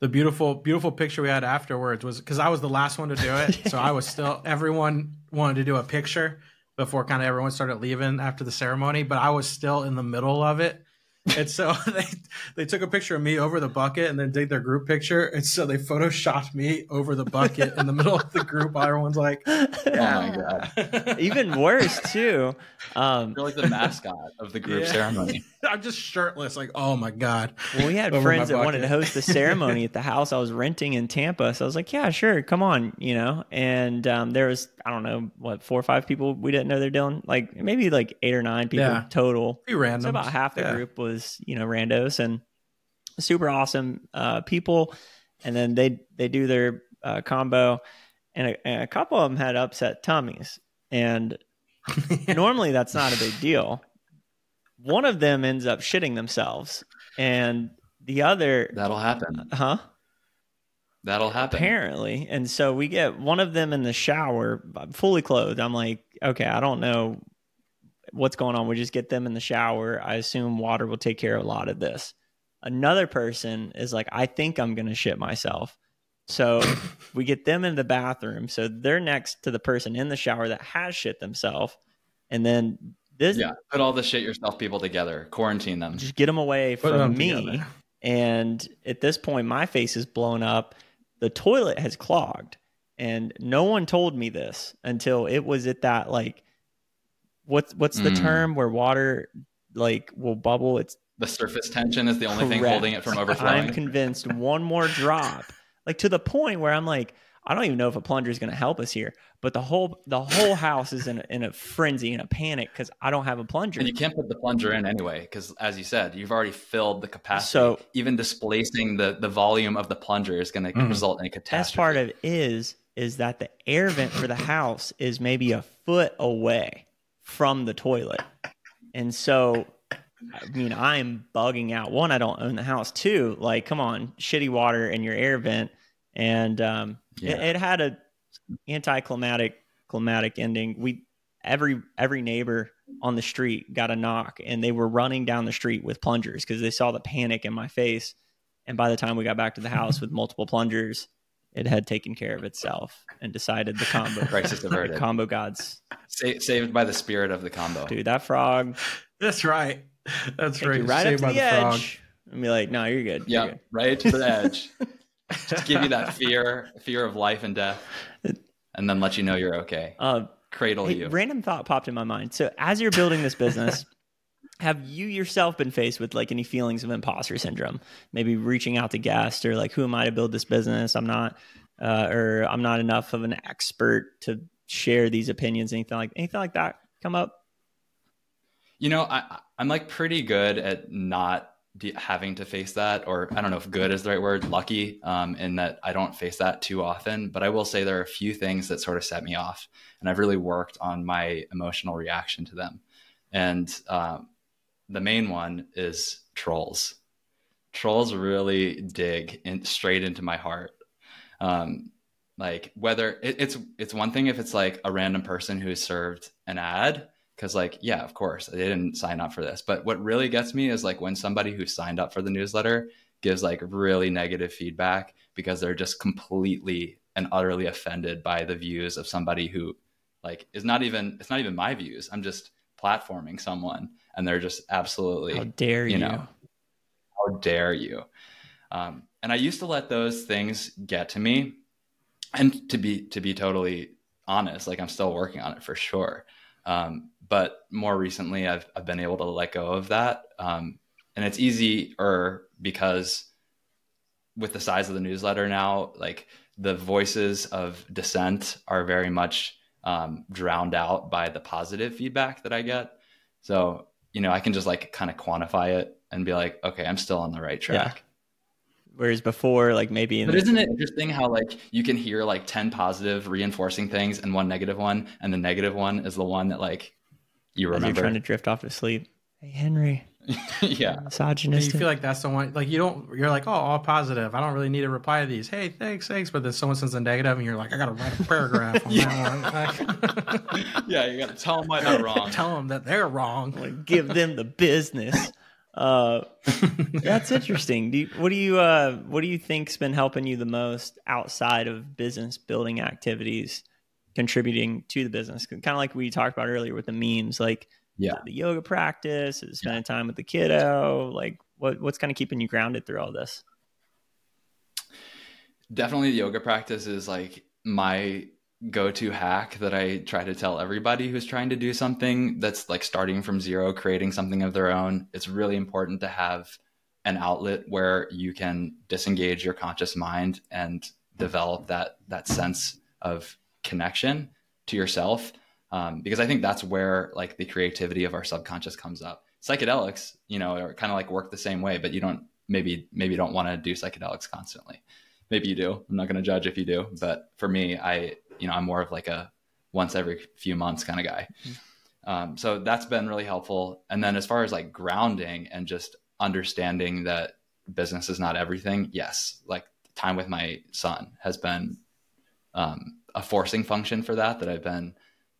the beautiful beautiful picture we had afterwards was because I was the last one to do it, so I was still everyone wanted to do a picture before kind of everyone started leaving after the ceremony, but I was still in the middle of it. And so they they took a picture of me over the bucket and then did their group picture. And so they photoshopped me over the bucket in the middle of the group everyone's like, Oh my god. Even worse too. Um, You're like the mascot of the group Yeah. ceremony. I'm just shirtless, like, oh my God. Well, we had friends that wanted to host the ceremony at the house I was renting in Tampa. So I was like, yeah, sure, come on, you know. And um, there was, I don't know, what four or five people we didn't know they're doing, like maybe like eight or nine people Yeah. total. Pretty random. So about half the Yeah. group was, you know, randos and super awesome uh, people. And then they they do their uh, kambo, and a, and a couple of them had upset tummies. And normally that's not a big deal. One of them ends up shitting themselves, and the other, That'll happen. huh? That'll happen. Apparently, and so we get one of them in the shower, fully clothed. I'm like, okay, I don't know what's going on. We just get them in the shower. I assume water will take care of a lot of this. Another person is like, I think I'm gonna shit myself. So we get them in the bathroom. So they're next to the person in the shower that has shit themselves, and then this Yeah. Put all the shit yourself people together. Quarantine them. just get them away Put from them me. together. And at this point, my face is blown up. The toilet has clogged, and no one told me this until it was at that like, what's what's the Mm. term where water like will bubble? It's The surface tension is the only thing holding it from overflowing. I'm convinced one more drop, like to the point where I'm like, I don't even know if a plunger is going to help us here. But the whole the whole house is in a, in a frenzy, in a panic because I don't have a plunger. and you can't put the plunger in anyway, because as you said, you've already filled the capacity. So- even displacing the, the volume of the plunger is going to Mhm. result in a catastrophe. best part of it is is that the air vent for the house is maybe a foot away from the toilet and so i mean i'm bugging out one i don't own the house two like come on shitty water in your air vent and um it, Yeah. it had a anticlimactic climatic ending we every every neighbor on the street got a knock and they were running down the street with plungers because they saw the panic in my face and by the time we got back to the house with multiple plungers it had taken care of itself and decided the kambo Crisis the averted. kambo gods Sa- saved by the spirit of the kambo. dude that frog That's right. That's take right. you right up to by the, the frog. edge and be like no you're good Yeah, right to the edge. Just give you that fear, fear of life and death, and then let you know you're okay. uh, Cradle Hey, you. random thought popped in my mind. So, as you're building this business, have you yourself been faced with like any feelings of imposter syndrome? Maybe reaching out to guests or like, who am I to build this business? I'm not, uh, or I'm not enough of an expert to share these opinions. Anything like anything like that come up? You know, I, I'm like pretty good at not having to face that, or I don't know if good is the right word, lucky, um, in that I don't face that too often. But I will say there are a few things that sort of set me off, and I've really worked on my emotional reaction to them. And um, the main one is trolls. Trolls really dig in, straight into my heart. Um, like whether it, it's it's one thing if it's like a random person who served an ad because like yeah of course they didn't sign up for this. But what really gets me is like when somebody who signed up for the newsletter gives like really negative feedback because they're just completely and utterly offended by the views of somebody who like is not even it's not even my views. I'm just platforming someone and they're just absolutely How dare you? you. know how dare you. Um, and i used to let those things get to me. And to be to be totally honest like i'm still working on it for sure. Um, but more recently I've, I've been able to let go of that. Um, and it's easier because with the size of the newsletter now like the voices of dissent are very much um, drowned out by the positive feedback that i get. So you know i can just like kind of quantify it and be like okay i'm still on the right track. Whereas before, like maybe in but the, isn't it interesting how like you can hear like 10 positive reinforcing things and one negative one and the negative one is the one that like you as you're remember trying to drift off to sleep. Hey Henry, yeah. And Misogynistic. you feel like that's the one, like you don't, you're like, oh, all positive. I don't really need to reply to these. Hey, thanks, thanks. But then someone sends a negative and you're like, I got to write a paragraph on that one. yeah, you got to tell them why they're wrong. Tell them that they're wrong. Like, give them the business. Uh, that's interesting. Do you, what do you uh, what do you think's been helping you the most outside of business building activities, contributing to the business? Kind of like we talked about earlier with the memes, like Yeah. the yoga practice, spending time with the kiddo. Like, what what's kind of keeping you grounded through all this? Definitely, the yoga practice is like my go-to hack that I try to tell everybody who's trying to do something that's like starting from zero, creating something of their own. It's really important to have an outlet where you can disengage your conscious mind and develop that that sense of connection to yourself. Um, because I think that's where like the creativity of our subconscious comes up. Psychedelics, you know, are kind of like work the same way, but you don't maybe maybe don't want to do psychedelics constantly. Maybe you do. I'm not going to judge if you do, but for me, I you know I'm more of like a once every few months kind of guy. Um, so that's been really helpful. And then as far as like grounding and just understanding that business is not everything, yes, like time with my son has been um, a forcing function for that that I've been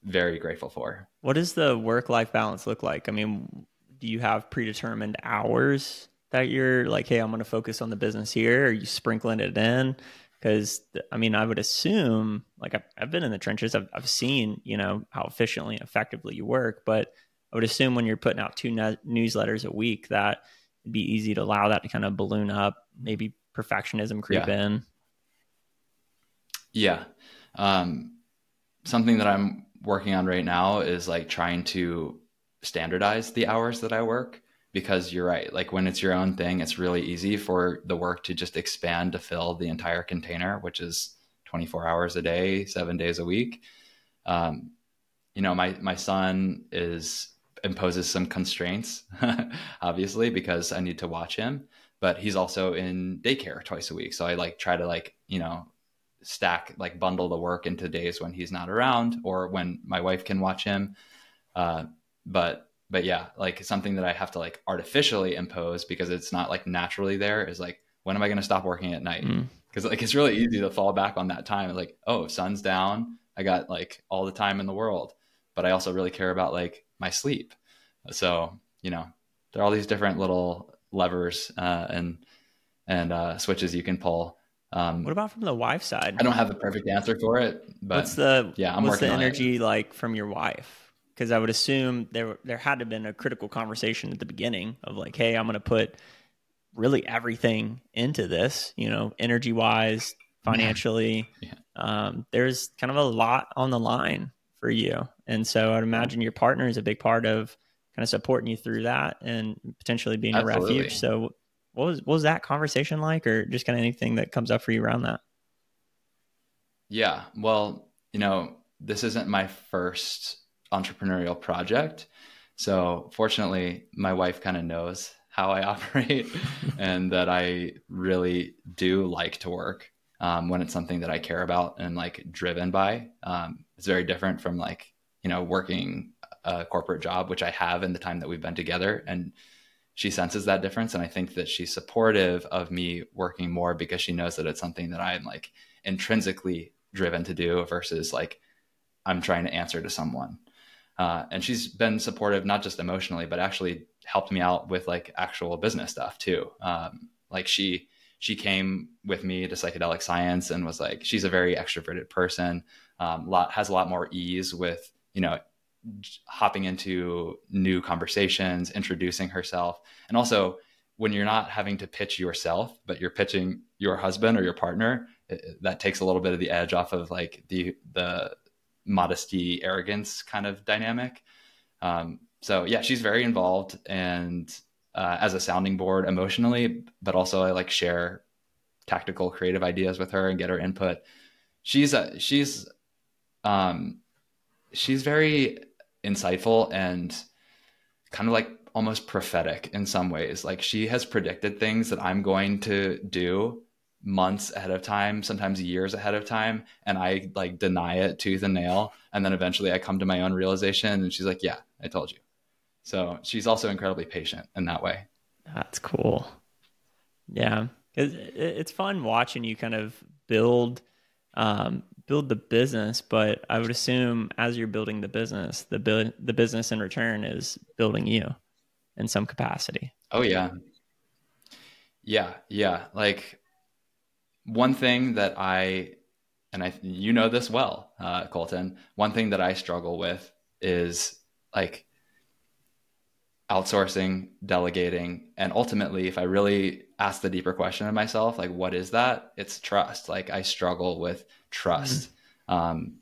very grateful for. What does the work life balance look like? I mean, do you have predetermined hours that you're like, hey, I'm going to focus on the business here? Are you sprinkling it in? Because I mean, I would assume, like, I've, I've been in the trenches, I've, I've seen, you know, how efficiently and effectively you work, but I would assume when you're putting out two ne- newsletters a week that it'd be easy to allow that to kind of balloon up, maybe perfectionism creep Yeah. in. Yeah. Um, something that I'm working on right now is like trying to standardize the hours that I work because you're right. Like when it's your own thing, it's really easy for the work to just expand to fill the entire container, which is 24 hours a day, seven days a week. Um, you know, my, my son is imposes some constraints, obviously, because I need to watch him, but he's also in daycare twice a week. So I like try to like, you know, stack like bundle the work into days when he's not around or when my wife can watch him. Uh, but but yeah like something that i have to like artificially impose because it's not like naturally there is like when am i going to stop working at night? Mm. because like it's really easy to fall back on that time like oh sun's down i got like all the time in the world but i also really care about like my sleep. So you know there are all these different little levers uh, and and uh, switches you can pull um, What about from the wife side? I don't have the perfect answer for it, but what's the yeah, I'm what's the working on it. energy like from your wife? Because I would assume there there had to have been a critical conversation at the beginning of like, hey, I'm going to put really everything into this, you know, energy wise, financially. Yeah. Um, there's kind of a lot on the line for you, and so I'd imagine your partner is a big part of kind of supporting you through that and potentially being a refuge. So. What was, what was that conversation like, or just kind of anything that comes up for you around that? yeah. Well, you know, this isn't my first entrepreneurial project, so fortunately, my wife kind of knows how I operate and that I really do like to work um, when it's something that I care about and like driven by. Um, it's very different from like you know working a corporate job, which I have in the time that we've been together, and she senses that difference. And i think that she's supportive of me working more because she knows that it's something that i'm like intrinsically driven to do versus like i'm trying to answer to someone. Uh, and she's been supportive not just emotionally but actually helped me out with like actual business stuff too. Um, like she she came with me to psychedelic science and was like she's a very extroverted person um, lot has a lot more ease with you know hopping into new conversations, introducing herself. And also, when you're not having to pitch yourself, but you're pitching your husband or your partner, it, that takes a little bit of the edge off of like the the modesty, arrogance kind of dynamic. Um, so yeah, she's very involved and uh, as a sounding board emotionally, but also I like share tactical, creative ideas with her and get her input. She's a, she's um, she's very insightful and kind of like almost prophetic in some ways. Like she has predicted things that I'm going to do months ahead of time, sometimes years ahead of time, and I like deny it tooth and nail. And then eventually I come to my own realization and she's like, "Yeah, I told you." So she's also incredibly patient in that way. That's cool. Yeah, it's fun watching you kind of build um, build the business, but I would assume as you're building the business, the bu- the business in return is building you in some capacity. Oh yeah, yeah, yeah. Like one thing that I and I you know this well, uh, Colton. One thing that I struggle with is like outsourcing, delegating, and ultimately, if I really ask the deeper question of myself, like what is that? It's trust. Like I struggle with trust, mm-hmm. um,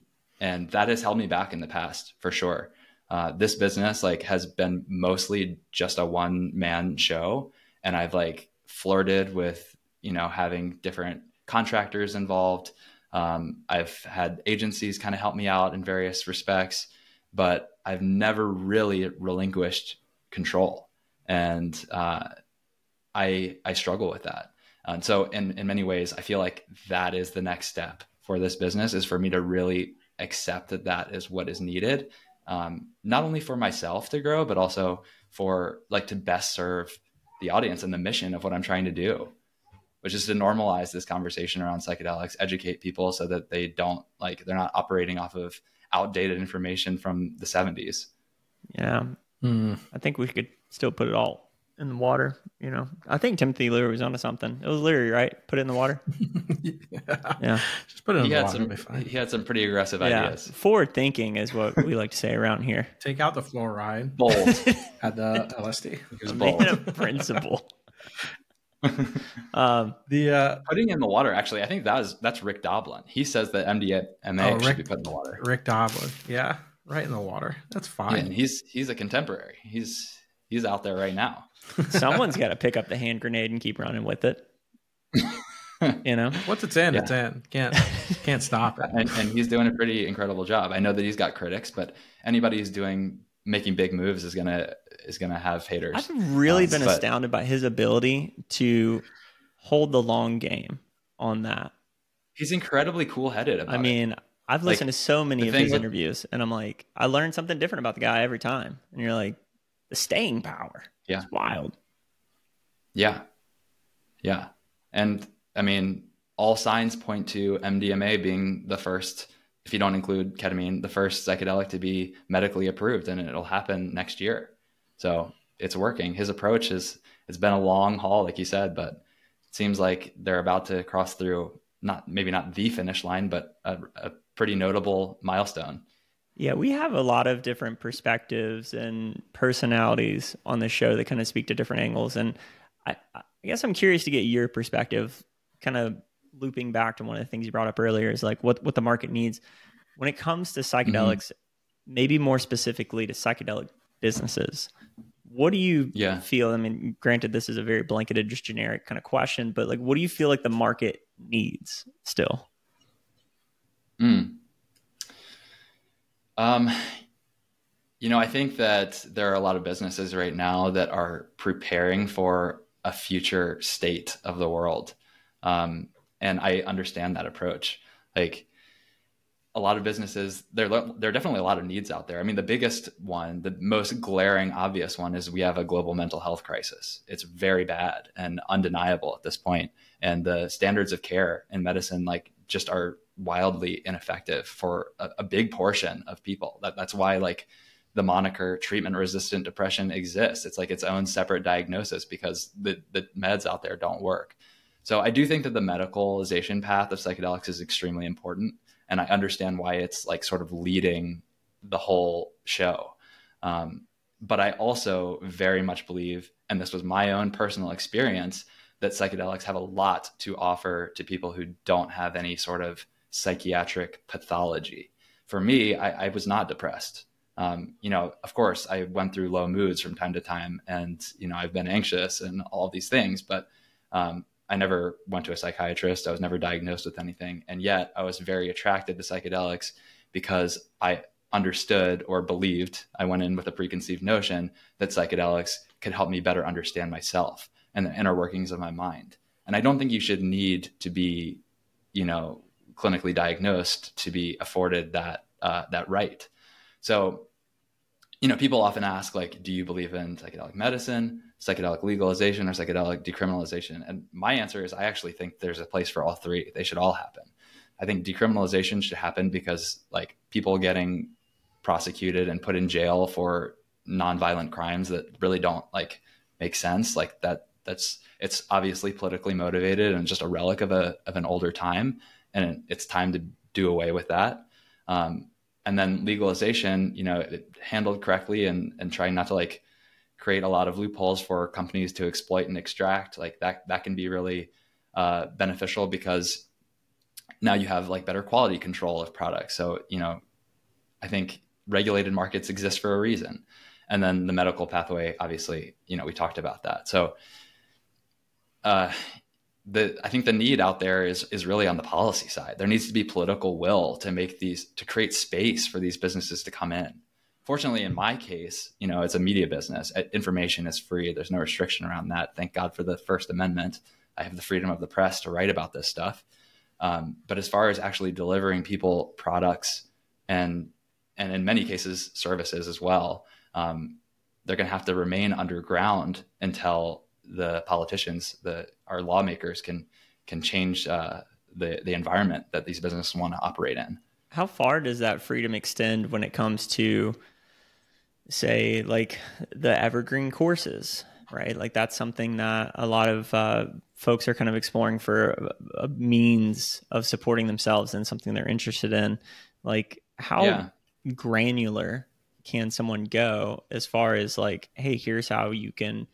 and that has held me back in the past for sure. Uh, this business like has been mostly just a one man show, and I've like flirted with you know having different contractors involved. Um, I've had agencies kind of help me out in various respects, but I've never really relinquished control. And uh, I I struggle with that. And so in in many ways, I feel like that is the next step for this business is for me to really accept that that is what is needed, um, not only for myself to grow, but also for like to best serve the audience and the mission of what I'm trying to do, which is to normalize this conversation around psychedelics, educate people so that they don't like they're not operating off of outdated information from the 70s. Yeah. Mm. I think we could still put it all in the water. You know, I think Timothy Leary was onto something. It was Leary, right? Put it in the water. yeah. yeah. Just put it in he the water. Some, he had some pretty aggressive yeah. ideas. Forward thinking is what we like to say around here. Take out the fluoride. Bold. Had the LSD. It was bold. Man of principle. um, the uh, putting in the water. Actually, I think that is that's Rick Doblin. He says that MDMA oh, should Rick, be put in the water. Rick Doblin. Yeah right in the water. That's fine. Yeah, he's he's a contemporary. He's he's out there right now. Someone's got to pick up the hand grenade and keep running with it. you know, once it's in, yeah. it's in. Can't can't stop it. And, and he's doing a pretty incredible job. I know that he's got critics, but anybody who's doing making big moves is gonna is gonna have haters. I've really um, been but, astounded by his ability to hold the long game on that. He's incredibly cool headed. I mean, it. I've listened like, to so many of his with, interviews, and I'm like, I learned something different about the guy every time. And you're like, the staying power. Yeah, it's wild. Yeah, yeah, and I mean, all signs point to MDMA being the first, if you don't include ketamine, the first psychedelic to be medically approved, and it'll happen next year. So it's working. His approach is it's been a long haul, like you said, but it seems like they're about to cross through not maybe not the finish line, but a, a pretty notable milestone. Yeah, we have a lot of different perspectives and personalities on the show that kind of speak to different angles. And I, I guess I'm curious to get your perspective, kind of looping back to one of the things you brought up earlier is like what, what the market needs when it comes to psychedelics, mm-hmm. maybe more specifically to psychedelic businesses. What do you yeah. feel? I mean, granted, this is a very blanketed, just generic kind of question, but like, what do you feel like the market needs still? Mm. Um, you know, I think that there are a lot of businesses right now that are preparing for a future state of the world. Um, and I understand that approach. Like a lot of businesses, there, there are definitely a lot of needs out there. I mean, the biggest one, the most glaring, obvious one is we have a global mental health crisis. It's very bad and undeniable at this point. And the standards of care in medicine, like, just are wildly ineffective for a, a big portion of people. That, that's why like the moniker treatment resistant depression exists. It's like its own separate diagnosis because the, the meds out there don't work. So I do think that the medicalization path of psychedelics is extremely important. And I understand why it's like sort of leading the whole show. Um, but I also very much believe, and this was my own personal experience, that psychedelics have a lot to offer to people who don't have any sort of psychiatric pathology. For me, I, I was not depressed. Um, you know, of course, I went through low moods from time to time, and you know, I've been anxious and all these things, but um, I never went to a psychiatrist. I was never diagnosed with anything, and yet I was very attracted to psychedelics because I understood or believed. I went in with a preconceived notion that psychedelics could help me better understand myself and the inner workings of my mind. And I don't think you should need to be, you know, clinically diagnosed to be afforded that uh, that right. So, you know, people often ask, like, do you believe in psychedelic medicine, psychedelic legalization, or psychedelic decriminalization? And my answer is I actually think there's a place for all three. They should all happen. I think decriminalization should happen because, like, people getting prosecuted and put in jail for nonviolent crimes that really don't like make sense, like that. That's it's obviously politically motivated and just a relic of a of an older time, and it's time to do away with that. Um, and then legalization, you know, handled correctly and and trying not to like create a lot of loopholes for companies to exploit and extract, like that that can be really uh, beneficial because now you have like better quality control of products. So you know, I think regulated markets exist for a reason. And then the medical pathway, obviously, you know, we talked about that. So uh, the I think the need out there is is really on the policy side. There needs to be political will to make these to create space for these businesses to come in. Fortunately, in my case, you know, it's a media business. Information is free. There's no restriction around that. Thank God for the First Amendment. I have the freedom of the press to write about this stuff. Um, but as far as actually delivering people products and and in many cases services as well, um, they're going to have to remain underground until the politicians, the our lawmakers can can change uh, the the environment that these businesses want to operate in. How far does that freedom extend when it comes to, say, like the evergreen courses? Right, like that's something that a lot of uh, folks are kind of exploring for a, a, means of supporting themselves and something they're interested in. Like, how yeah. granular can someone go as far as like, hey, here's how you can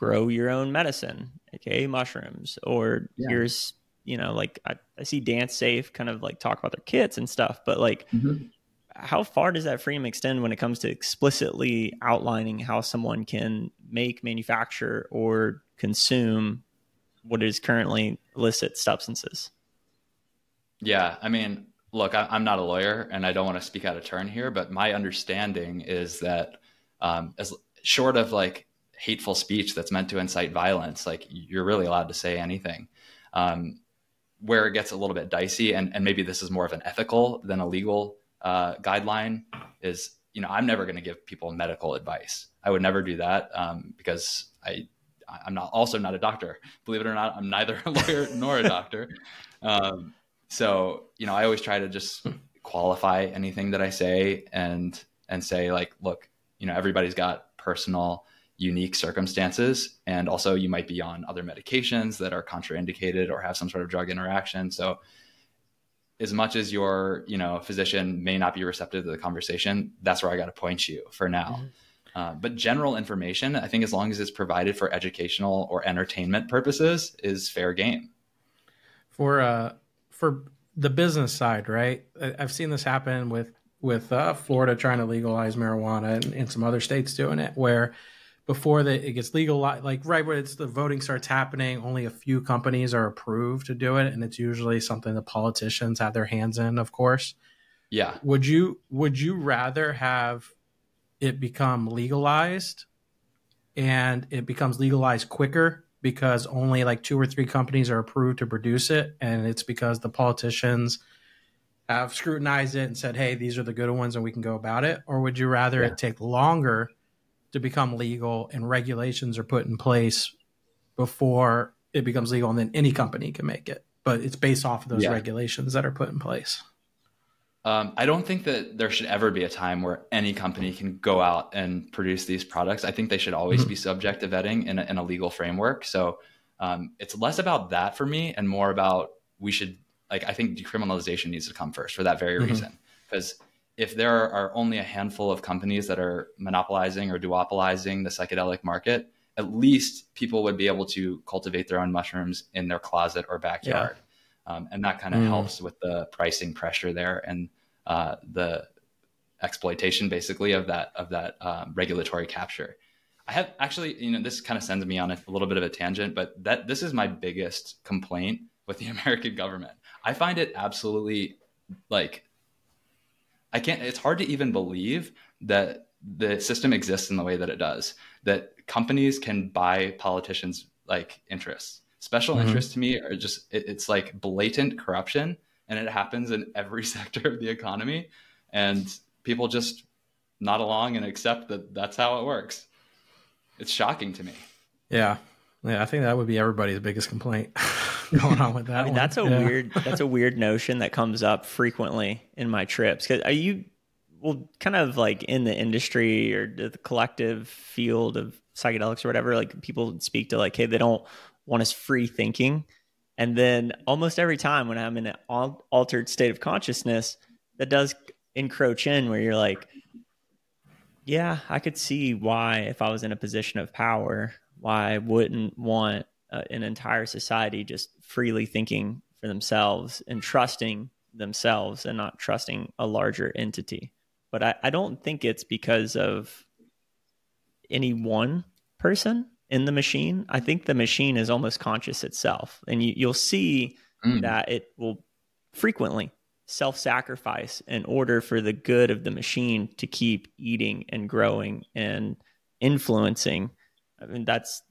grow your own medicine, aka mushrooms, or yeah. here's you know like I, I, see DanceSafe kind of like talk about their kits and stuff, but like. Mm-hmm. How far does that freedom extend when it comes to explicitly outlining how someone can make, manufacture, or consume what is currently illicit substances? Yeah, I mean, look, I, am not a lawyer and I don't want to speak out of turn here, but my understanding is that um, as short of like hateful speech that's meant to incite violence, like you're really allowed to say anything. Um, where it gets a little bit dicey, and, and maybe this is more of an ethical than a legal uh, guideline, is you know I'm never going to give people medical advice. I would never do that um, because I I'm not also not a doctor. Believe it or not, I'm neither a lawyer nor a doctor. Um, so you know I always try to just qualify anything that I say and and say like, look, you know everybody's got personal unique circumstances. And also, you might be on other medications that are contraindicated or have some sort of drug interaction. So, as much as your you know physician may not be receptive to the conversation, that's where I got to point you for now. Mm-hmm. Uh, but general information, I think, as long as it's provided for educational or entertainment purposes, is fair game. For uh, for the business side, right? I've seen this happen with with uh, Florida trying to legalize marijuana and, and some other states doing it, where before that it gets legal like right when it's the voting starts happening only a few companies are approved to do it and it's usually something the politicians have their hands in of course yeah would you would you rather have it become legalized and it becomes legalized quicker because only like two or three companies are approved to produce it and it's because the politicians have scrutinized it and said hey these are the good ones and we can go about it or would you rather yeah. it take longer to become legal and regulations are put in place before it becomes legal and then any company can make it but it's based off of those yeah. regulations that are put in place um, i don't think that there should ever be a time where any company can go out and produce these products i think they should always mm-hmm. be subject to vetting in a, in a legal framework so um, it's less about that for me and more about we should like i think decriminalization needs to come first for that very mm-hmm. reason because if there are only a handful of companies that are monopolizing or duopolizing the psychedelic market, at least people would be able to cultivate their own mushrooms in their closet or backyard. Yeah. Um, and that kind of mm. helps with the pricing pressure there and uh, the exploitation basically of that of that um, regulatory capture. I have actually, you know, this kind of sends me on a, a little bit of a tangent, but that this is my biggest complaint with the American government. I find it absolutely like I can't, it's hard to even believe that the system exists in the way that it does, that companies can buy politicians like interests. Special mm-hmm. interests to me are just, it, it's like blatant corruption and it happens in every sector of the economy. And people just nod along and accept that that's how it works. It's shocking to me. Yeah. Yeah, I think that would be everybody's biggest complaint going on with that. I mean, one. that's a Yeah. weird that's a weird notion that comes up frequently in my trips. Cause are you well kind of like in the industry or the collective field of psychedelics or whatever, like people speak to like, hey, they don't want us free thinking. And then almost every time when I'm in an altered state of consciousness, that does encroach in where you're like, yeah, I could see why if I was in a position of power, why I wouldn't want uh, an entire society just freely thinking for themselves and trusting themselves and not trusting a larger entity. But I, I don't think it's because of any one person in the machine. I think the machine is almost conscious itself. And you, you'll see Mm. that it will frequently self sacrifice in order for the good of the machine to keep eating and growing and influencing. I mean, that's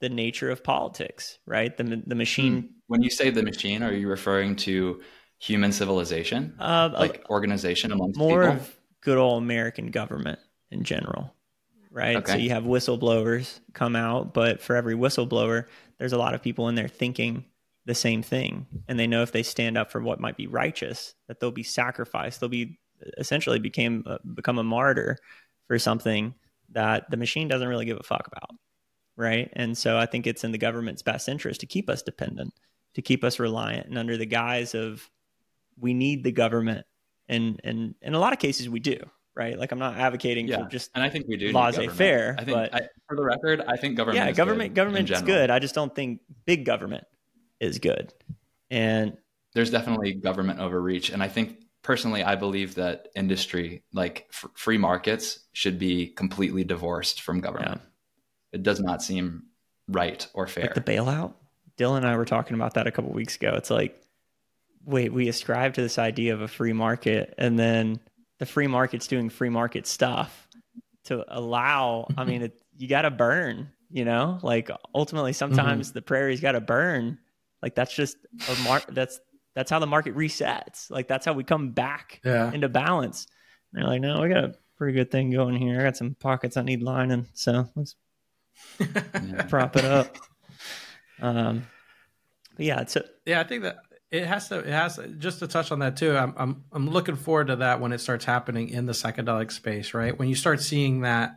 the nature of politics, right? The, the machine, When you say the machine, are you referring to human civilization, uh, like organization amongst more people? of good old American government in general, right? So you have whistleblowers come out, but for every whistleblower, there's a lot of people in there thinking the same thing, and they know if they stand up for what might be righteous, that they'll be sacrificed. They'll be essentially became uh, become a martyr for something that the machine doesn't really give a fuck about, right? And so I think it's in the government's best interest to keep us dependent, to keep us reliant, and under the guise of we need the government and and in a lot of cases we do right like i'm not advocating Yeah, for just and I think we do. government. laissez-faire, I think, but- I, for the record, I think government. yeah is government good in government's good i just don't think big government is good and There's definitely government overreach, and I think personally, I believe that industry, like f- free markets, should be completely divorced from government. It does not seem right or fair. like the bailout? Dylan and i were talking about that a couple weeks ago. It's like wait we ascribe to this idea of a free market and then the free market's doing free market stuff to allow i mean it, you got to burn you know? Like ultimately mm-hmm. sometimes the prairie's got to burn. Like that's just a mark that's that's how the market resets. Like that's how we come back Yeah. into balance. And they're like no we got a pretty good thing going here. I got some pockets i need lining so let's Yeah. prop it up um yeah it's a, Yeah, I think that it has to. It has to, just to touch on that too. I'm I'm I'm looking forward to that when it starts happening in the psychedelic space. Right when you start seeing that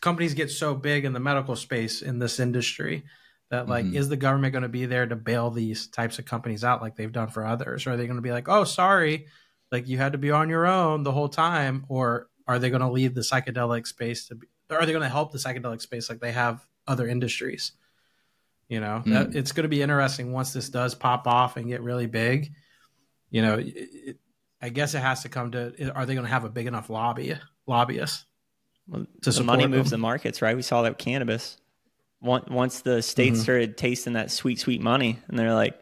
companies get so big in the medical space in this industry that like Mhm. is the government going to be there to bail these types of companies out like they've done for others or are they going to be like oh sorry like you had to be on your own the whole time or are they going to leave the psychedelic space to be are they going to help the psychedelic space like they have other industries you know Mm. that, it's going to be interesting once this does pop off and get really big you know it, it, i guess it has to come to are they going to have a big enough lobby lobbyists Well, to the money support moves them. the markets, right? We saw that with cannabis. Once, once the states Mhm. started tasting that sweet, sweet money, and they're like,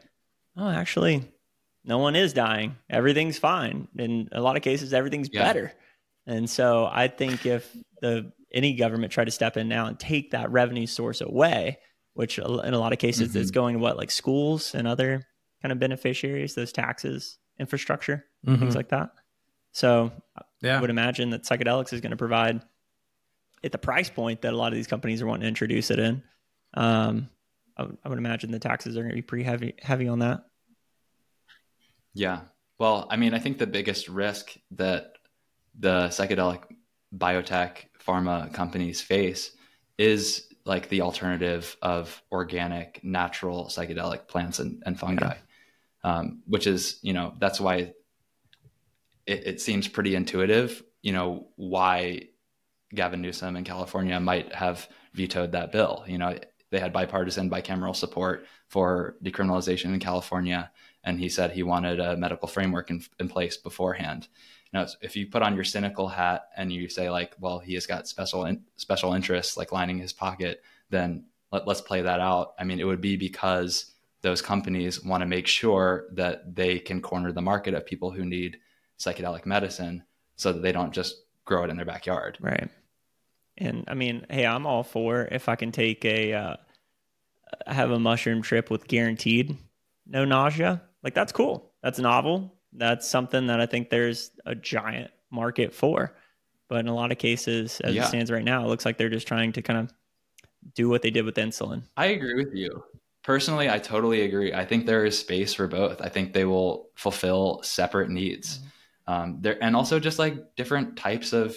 "Oh, actually, no one is dying. Everything's fine. In a lot of cases, everything's Yeah. better." And so, I think if the any government try to step in now and take that revenue source away, which in a lot of cases is Mhm. going to what like schools and other kind of beneficiaries, those taxes, infrastructure, Mhm. things like that. So yeah I would imagine that psychedelics is going to provide at the price point that a lot of these companies are wanting to introduce it in. Um, I, would- I would imagine the taxes are going to be pretty heavy heavy on that. Yeah. Well, I mean, I think the biggest risk that the psychedelic biotech pharma companies face is like the alternative of organic, natural psychedelic plants and, and fungi, um, which is, you know, that's why it, it seems pretty intuitive, you know, why Gavin Newsom in California might have vetoed that bill. You know, they had bipartisan, bicameral support for decriminalization in California and he said he wanted a medical framework in, in place beforehand. Now, if you put on your cynical hat and you say like, well, he has got special in, special interests like lining his pocket, then let, let's play that out. I mean, it would be because those companies want to make sure that they can corner the market of people who need psychedelic medicine, so that they don't just grow it in their backyard. Right. And I mean, hey, I'm all for if I can take a uh, have a mushroom trip with guaranteed no nausea. Like that's cool. That's novel. That's something that I think there's a giant market for. But in a lot of cases, as Yeah. it stands right now, it looks like they're just trying to kind of do what they did with insulin. I agree with you. Personally, I totally agree. I think there is space for both. I think they will fulfill separate needs. Um, there and also just like different types of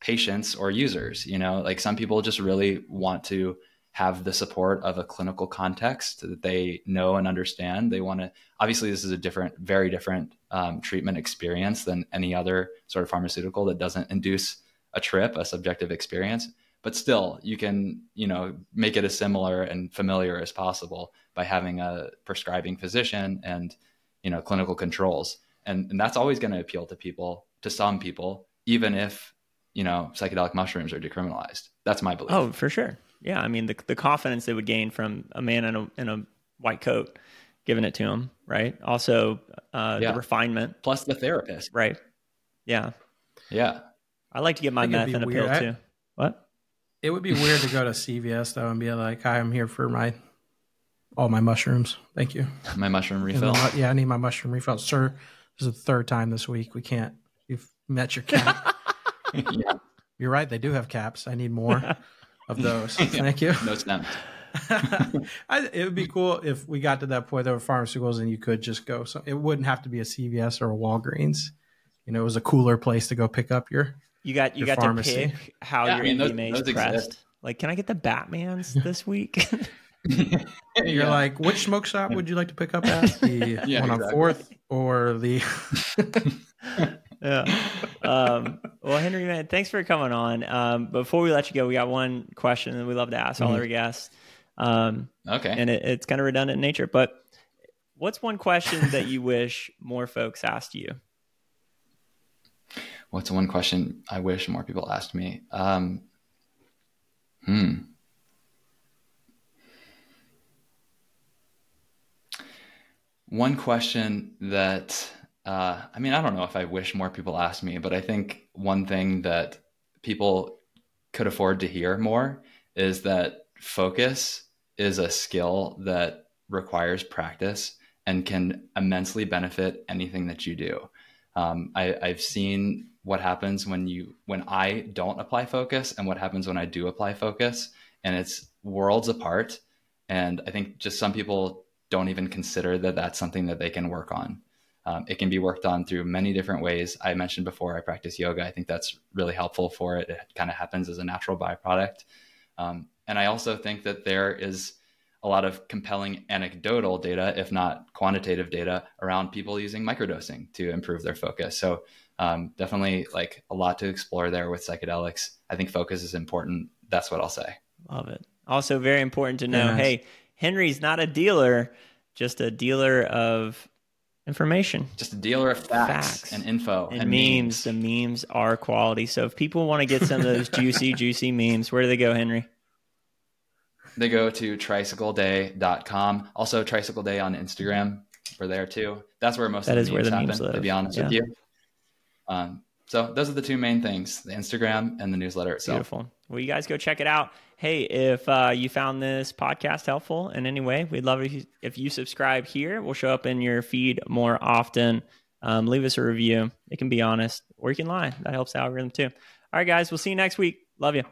patients or users. You know, like some people just really want to have the support of a clinical context that they know and understand. They want to. Obviously, this is a different, very different um, treatment experience than any other sort of pharmaceutical that doesn't induce a trip, a subjective experience but still you can you know make it as similar and familiar as possible by having a prescribing physician and you know clinical controls and, and that's always going to appeal to people to some people even if you know psychedelic mushrooms are decriminalized that's my belief Oh, for sure. Yeah, I mean the the confidence they would gain from a man in a in a white coat giving it to him, right? Also, uh, Yeah. the refinement, plus the therapist right? Yeah, yeah I like to get my I think meth it'd in a be pill weird. I- too. What? It would be weird to go to CVS though and be like, "Hi, I'm here for my all my mushrooms. Thank you." my mushroom And refill then, yeah, I need my mushroom refill, sir. This is the third time this week. We can't. You've met your cap. yeah You're right. They do have caps. I need more of those. Thank you. no stems I, it would be cool if we got to that point though, with pharmaceuticals, and you could just go. So it wouldn't have to be a CVS or a Walgreens. You know, it was a cooler place to go pick up your. You got you got pharmacy. to pick how Yeah, I your mean, those- MDMA those pressed. exist. Like, can I get the Batman's this week? You're Yeah. like, which smoke shop would you like to pick up at? The Yeah, one on. Fourth or the? Yeah. Um, well, Henry, man, thanks for coming on. Um, before we let you go, we got one question that we love to ask all Mhm. our guests, um, okay and it, it's kind of redundant in nature. But what's one question that you wish more folks asked you? What's one question I wish more people asked me? Um, hmm. One question that, uh, I mean, I don't know if I wish more people asked me, but I think one thing that people could afford to hear more is that focus is a skill that requires practice and can immensely benefit anything that you do. Um, I, I've seen what happens when you when I don't apply focus and what happens when I do apply focus, and it's worlds apart. And I think just some people don't even consider that that's something that they can work on. Um, it can be worked on through many different ways. I mentioned before I practice yoga. I think that's really helpful for it. It kind of happens as a natural byproduct. Um, and I also think that there is a lot of compelling anecdotal data, if not quantitative data, around people using microdosing to improve their focus. So um, definitely like a lot to explore there with psychedelics. I think focus is important. That's what I'll say. Love it. Also, very important to know Very nice. hey, Henry's not a dealer, just a dealer of information Just a dealer of facts, Facts. and info and, and, memes. The memes are quality. So if people want to get some of those juicy, juicy memes, where do they go, Henry? They go to tricycleday.com. Also, Tricycle Day on Instagram. We're there too. That's where most That of is the where memes the happen, memes to be honest with you. Um, so those are the two main things: the Instagram and the newsletter itself. Beautiful. Well, you guys go check it out. Hey, if uh, you found this podcast helpful in any way, we'd love if you, if you subscribe here. We'll show up in your feed more often. Um, leave us a review. It can be honest or you can lie. That helps the algorithm too. All right, guys. We'll see you next week. Love you.